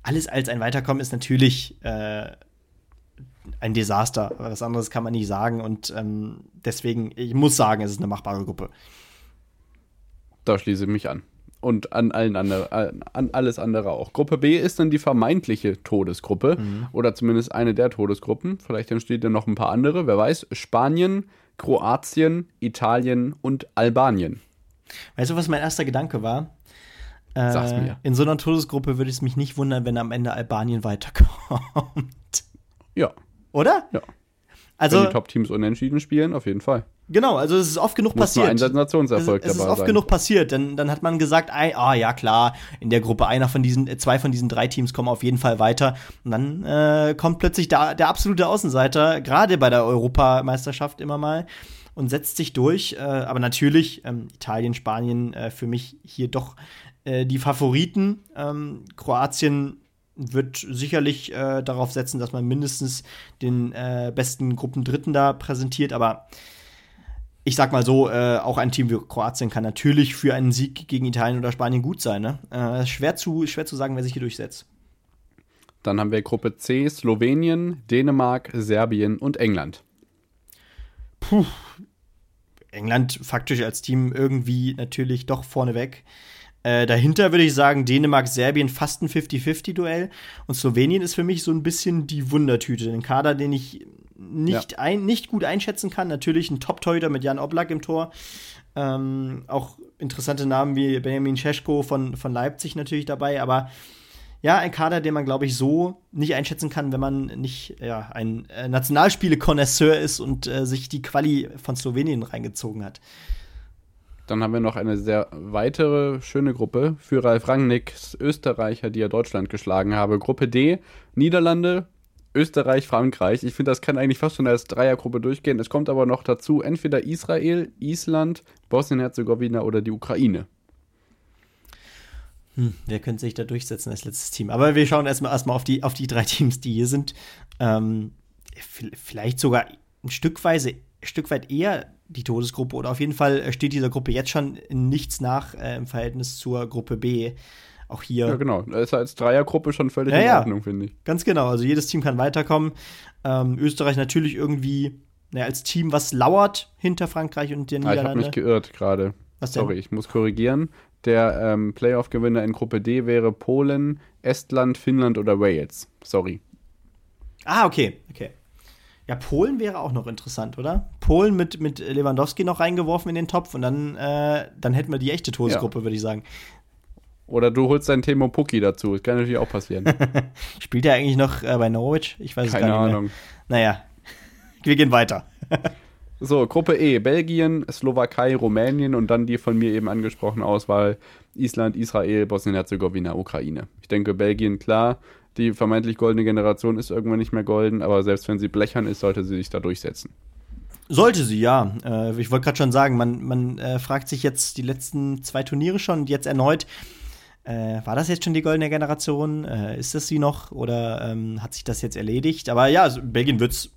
Alles als ein Weiterkommen ist natürlich äh, ein Desaster. Was anderes kann man nicht sagen und ähm, deswegen, ich muss sagen, es ist eine machbare Gruppe. Da schließe ich mich an und an allen anderen, an alles andere auch. Gruppe B ist dann die vermeintliche Todesgruppe mhm. oder zumindest eine der Todesgruppen. Vielleicht entsteht dann noch ein paar andere, wer weiß. Spanien, Kroatien, Italien und Albanien. Weißt du, was mein erster Gedanke war? Äh, Sag's mir. In so einer Todesgruppe würde es mich nicht wundern, wenn am Ende Albanien weiterkommt. Ja. Oder? Ja. Also, wenn die Top-Teams unentschieden spielen, auf jeden Fall. Genau, also es ist oft genug Muss passiert. Ein Sensationserfolg es, es ist oft sein. genug passiert, denn dann hat man gesagt, ah ja klar, in der Gruppe einer von diesen, äh, zwei von diesen drei Teams kommen auf jeden Fall weiter. Und dann äh, kommt plötzlich der, der absolute Außenseiter, gerade bei der Europameisterschaft immer mal und setzt sich durch. Äh, aber natürlich ähm, Italien, Spanien äh, für mich hier doch äh, die Favoriten. Ähm, Kroatien wird sicherlich äh, darauf setzen, dass man mindestens den äh, besten Gruppendritten da präsentiert, aber ich sag mal so, äh, auch ein Team wie Kroatien kann natürlich für einen Sieg gegen Italien oder Spanien gut sein. Ne? Äh, schwer, zu, schwer zu sagen, wer sich hier durchsetzt. Dann haben wir Gruppe C, Slowenien, Dänemark, Serbien und England. Puh. England faktisch als Team irgendwie natürlich doch vorneweg. Äh, dahinter würde ich sagen, Dänemark, Serbien fast ein 50-50-Duell. Und Slowenien ist für mich so ein bisschen die Wundertüte. Den Kader, den ich nicht, ja. ein, nicht gut einschätzen kann. Natürlich ein Top-Torhüter mit Jan Oblak im Tor. Ähm, auch interessante Namen wie Benjamin Cesko von, von Leipzig natürlich dabei. Aber ja, ein Kader, den man, glaube ich, so nicht einschätzen kann, wenn man nicht ja, ein äh, Nationalspiele-Konnoisseur ist und äh, sich die Quali von Slowenien reingezogen hat. Dann haben wir noch eine sehr weitere schöne Gruppe für Ralf Rangnicks Österreicher, die er Deutschland geschlagen habe. Gruppe D, Niederlande, Österreich, Frankreich. Ich finde, das kann eigentlich fast schon als Dreiergruppe durchgehen. Es kommt aber noch dazu entweder Israel, Island, Bosnien-Herzegowina oder die Ukraine. Hm, wer könnte sich da durchsetzen als letztes Team? Aber wir schauen erstmal erstmal auf die, auf die drei Teams, die hier sind. Ähm, vielleicht sogar ein Stückweise, ein Stück weit eher die Todesgruppe oder auf jeden Fall steht dieser Gruppe jetzt schon nichts nach äh, im Verhältnis zur Gruppe B. auch hier. Ja, genau. Das ist als Dreiergruppe schon völlig Ja, in ja. Ordnung, finde ich. Ganz genau. Also jedes Team kann weiterkommen. Ähm, Österreich natürlich irgendwie naja, als Team, was lauert hinter Frankreich und den Ah, ich habe Niederlande. mich geirrt gerade. Sorry, ich muss korrigieren. Der ähm, Playoff-Gewinner in Gruppe D wäre Polen, Estland, Finnland oder Wales. Sorry. Ah, okay, okay. Ja, Polen wäre auch noch interessant, oder? Polen mit, mit Lewandowski noch reingeworfen in den Topf und dann, äh, dann hätten wir die echte Todesgruppe, würde ich sagen. Oder du holst deinen Timo Pukki dazu. Das kann natürlich auch passieren. Spielt er eigentlich noch äh, bei Norwich? Ich weiß es Keine gar nicht Ahnung. mehr. Naja, wir gehen weiter. So, Gruppe E, Belgien, Slowakei, Rumänien und dann die von mir eben angesprochene Auswahl Island, Israel, Bosnien-Herzegowina, Ukraine. Ich denke, Belgien, klar, die vermeintlich goldene Generation ist irgendwann nicht mehr golden, aber selbst wenn sie blechern ist, sollte sie sich da durchsetzen. Sollte sie, ja. Äh, ich wollte gerade schon sagen, man, man äh, fragt sich jetzt die letzten zwei Turniere schon und jetzt erneut, äh, war das jetzt schon die goldene Generation? Äh, ist das sie noch oder ähm, hat sich das jetzt erledigt? Aber ja, also Belgien wird es,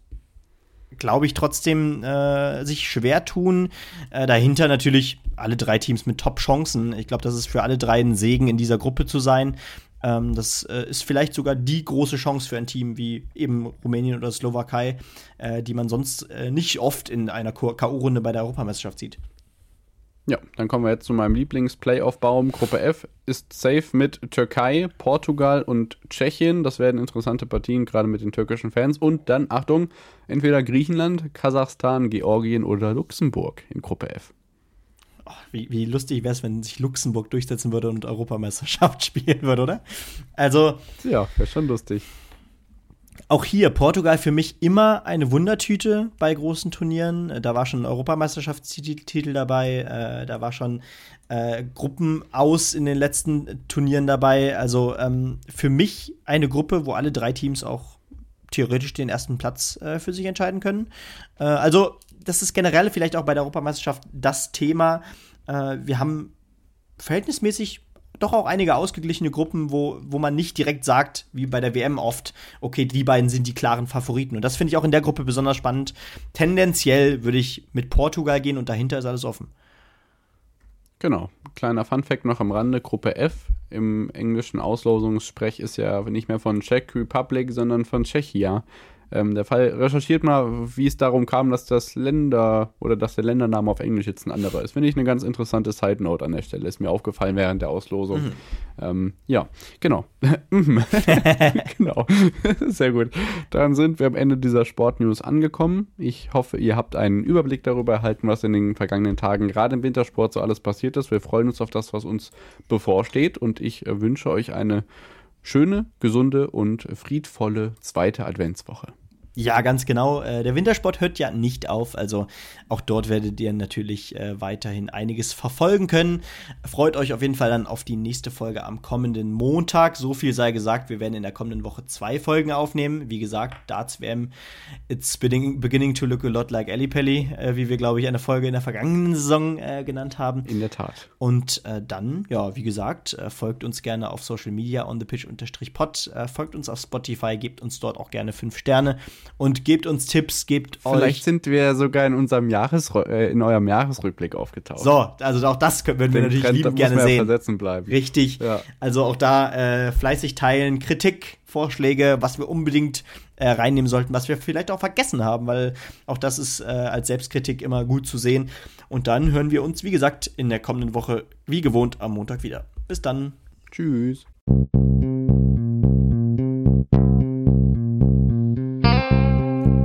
glaube ich, trotzdem äh, sich schwer tun. Äh, dahinter natürlich alle drei Teams mit Top-Chancen. Ich glaube, das ist für alle drei ein Segen, in dieser Gruppe zu sein. Ähm, das äh, ist vielleicht sogar die große Chance für ein Team wie eben Rumänien oder Slowakei, äh, die man sonst äh, nicht oft in einer K.O.-Runde bei der Europameisterschaft sieht. Ja, dann kommen wir jetzt zu meinem Lieblings-Playoff-Baum. Gruppe F ist safe mit Türkei, Portugal und Tschechien. Das werden interessante Partien, gerade mit den türkischen Fans. Und dann, Achtung, entweder Griechenland, Kasachstan, Georgien oder Luxemburg in Gruppe F. Oh, wie, wie lustig wäre es, wenn sich Luxemburg durchsetzen würde und Europameisterschaft spielen würde, oder? Also, Ja, wäre schon lustig. Auch hier Portugal für mich immer eine Wundertüte bei großen Turnieren. Äh, Da war schon ein Europameisterschaftstitel dabei, äh, da war schon äh, Gruppen aus in den letzten Turnieren dabei. Also ähm, für mich eine Gruppe, wo alle drei Teams auch theoretisch den ersten Platz äh, für sich entscheiden können. Äh, also das ist generell vielleicht auch bei der Europameisterschaft das Thema. Äh, wir haben verhältnismäßig doch auch einige ausgeglichene Gruppen, wo, wo man nicht direkt sagt, wie bei der WM oft, okay, die beiden sind die klaren Favoriten. Und das finde ich auch in der Gruppe besonders spannend. Tendenziell würde ich mit Portugal gehen und dahinter ist alles offen. Genau. Kleiner Funfact noch am Rande: Gruppe F im englischen Auslosungssprech ist ja nicht mehr von Czech Republic, sondern von Tschechia. Ähm, der Fall recherchiert mal, wie es darum kam, dass das Länder oder dass der Ländername auf Englisch jetzt ein anderer ist. Finde ich eine ganz interessante Side Note an der Stelle. Ist mir aufgefallen während der Auslosung. Ähm, ja, genau. Mhm. genau. Sehr gut. Dann sind wir am Ende dieser Sportnews angekommen. Ich hoffe, ihr habt einen Überblick darüber erhalten, was in den vergangenen Tagen gerade im Wintersport so alles passiert ist. Wir freuen uns auf das, was uns bevorsteht und ich äh, wünsche euch eine schöne, gesunde und friedvolle zweite Adventswoche. Ja, ganz genau. Äh, der Wintersport hört ja nicht auf, also auch dort werdet ihr natürlich äh, weiterhin einiges verfolgen können. Freut euch auf jeden Fall dann auf die nächste Folge am kommenden Montag. So viel sei gesagt, wir werden in der kommenden Woche zwei Folgen aufnehmen. Wie gesagt, Darts WM, it's beginning, to look a lot like Ali Pelli, äh, wie wir, glaube ich, eine Folge in der vergangenen Saison äh, genannt haben. In der Tat. Und äh, dann, ja, wie gesagt, folgt uns gerne auf Social Media on the pitch pod, äh, folgt uns auf Spotify, gebt uns dort auch gerne fünf Sterne und gebt uns Tipps, gebt Vielleicht euch. sind wir sogar in unserem Jahres äh, in eurem Jahresrückblick aufgetaucht. So, also auch das würden wir Den natürlich Trend, muss gerne sehen. versetzen bleiben. Richtig. Ja. Also auch da äh, fleißig teilen, Kritik, Vorschläge, was wir unbedingt äh, reinnehmen sollten, was wir vielleicht auch vergessen haben, weil auch das ist äh, als Selbstkritik immer gut zu sehen. Und dann hören wir uns, wie gesagt, in der kommenden Woche wie gewohnt am Montag wieder. Bis dann. Tschüss.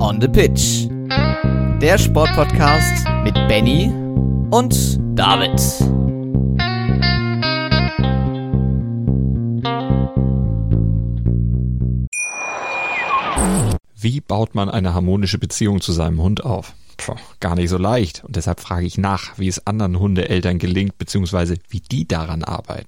On the Pitch. Der Sportpodcast mit Benny und David. Wie baut man eine harmonische Beziehung zu seinem Hund auf? Puh, gar nicht so leicht. Und deshalb frage ich nach, wie es anderen Hundeeltern gelingt, beziehungsweise wie die daran arbeiten.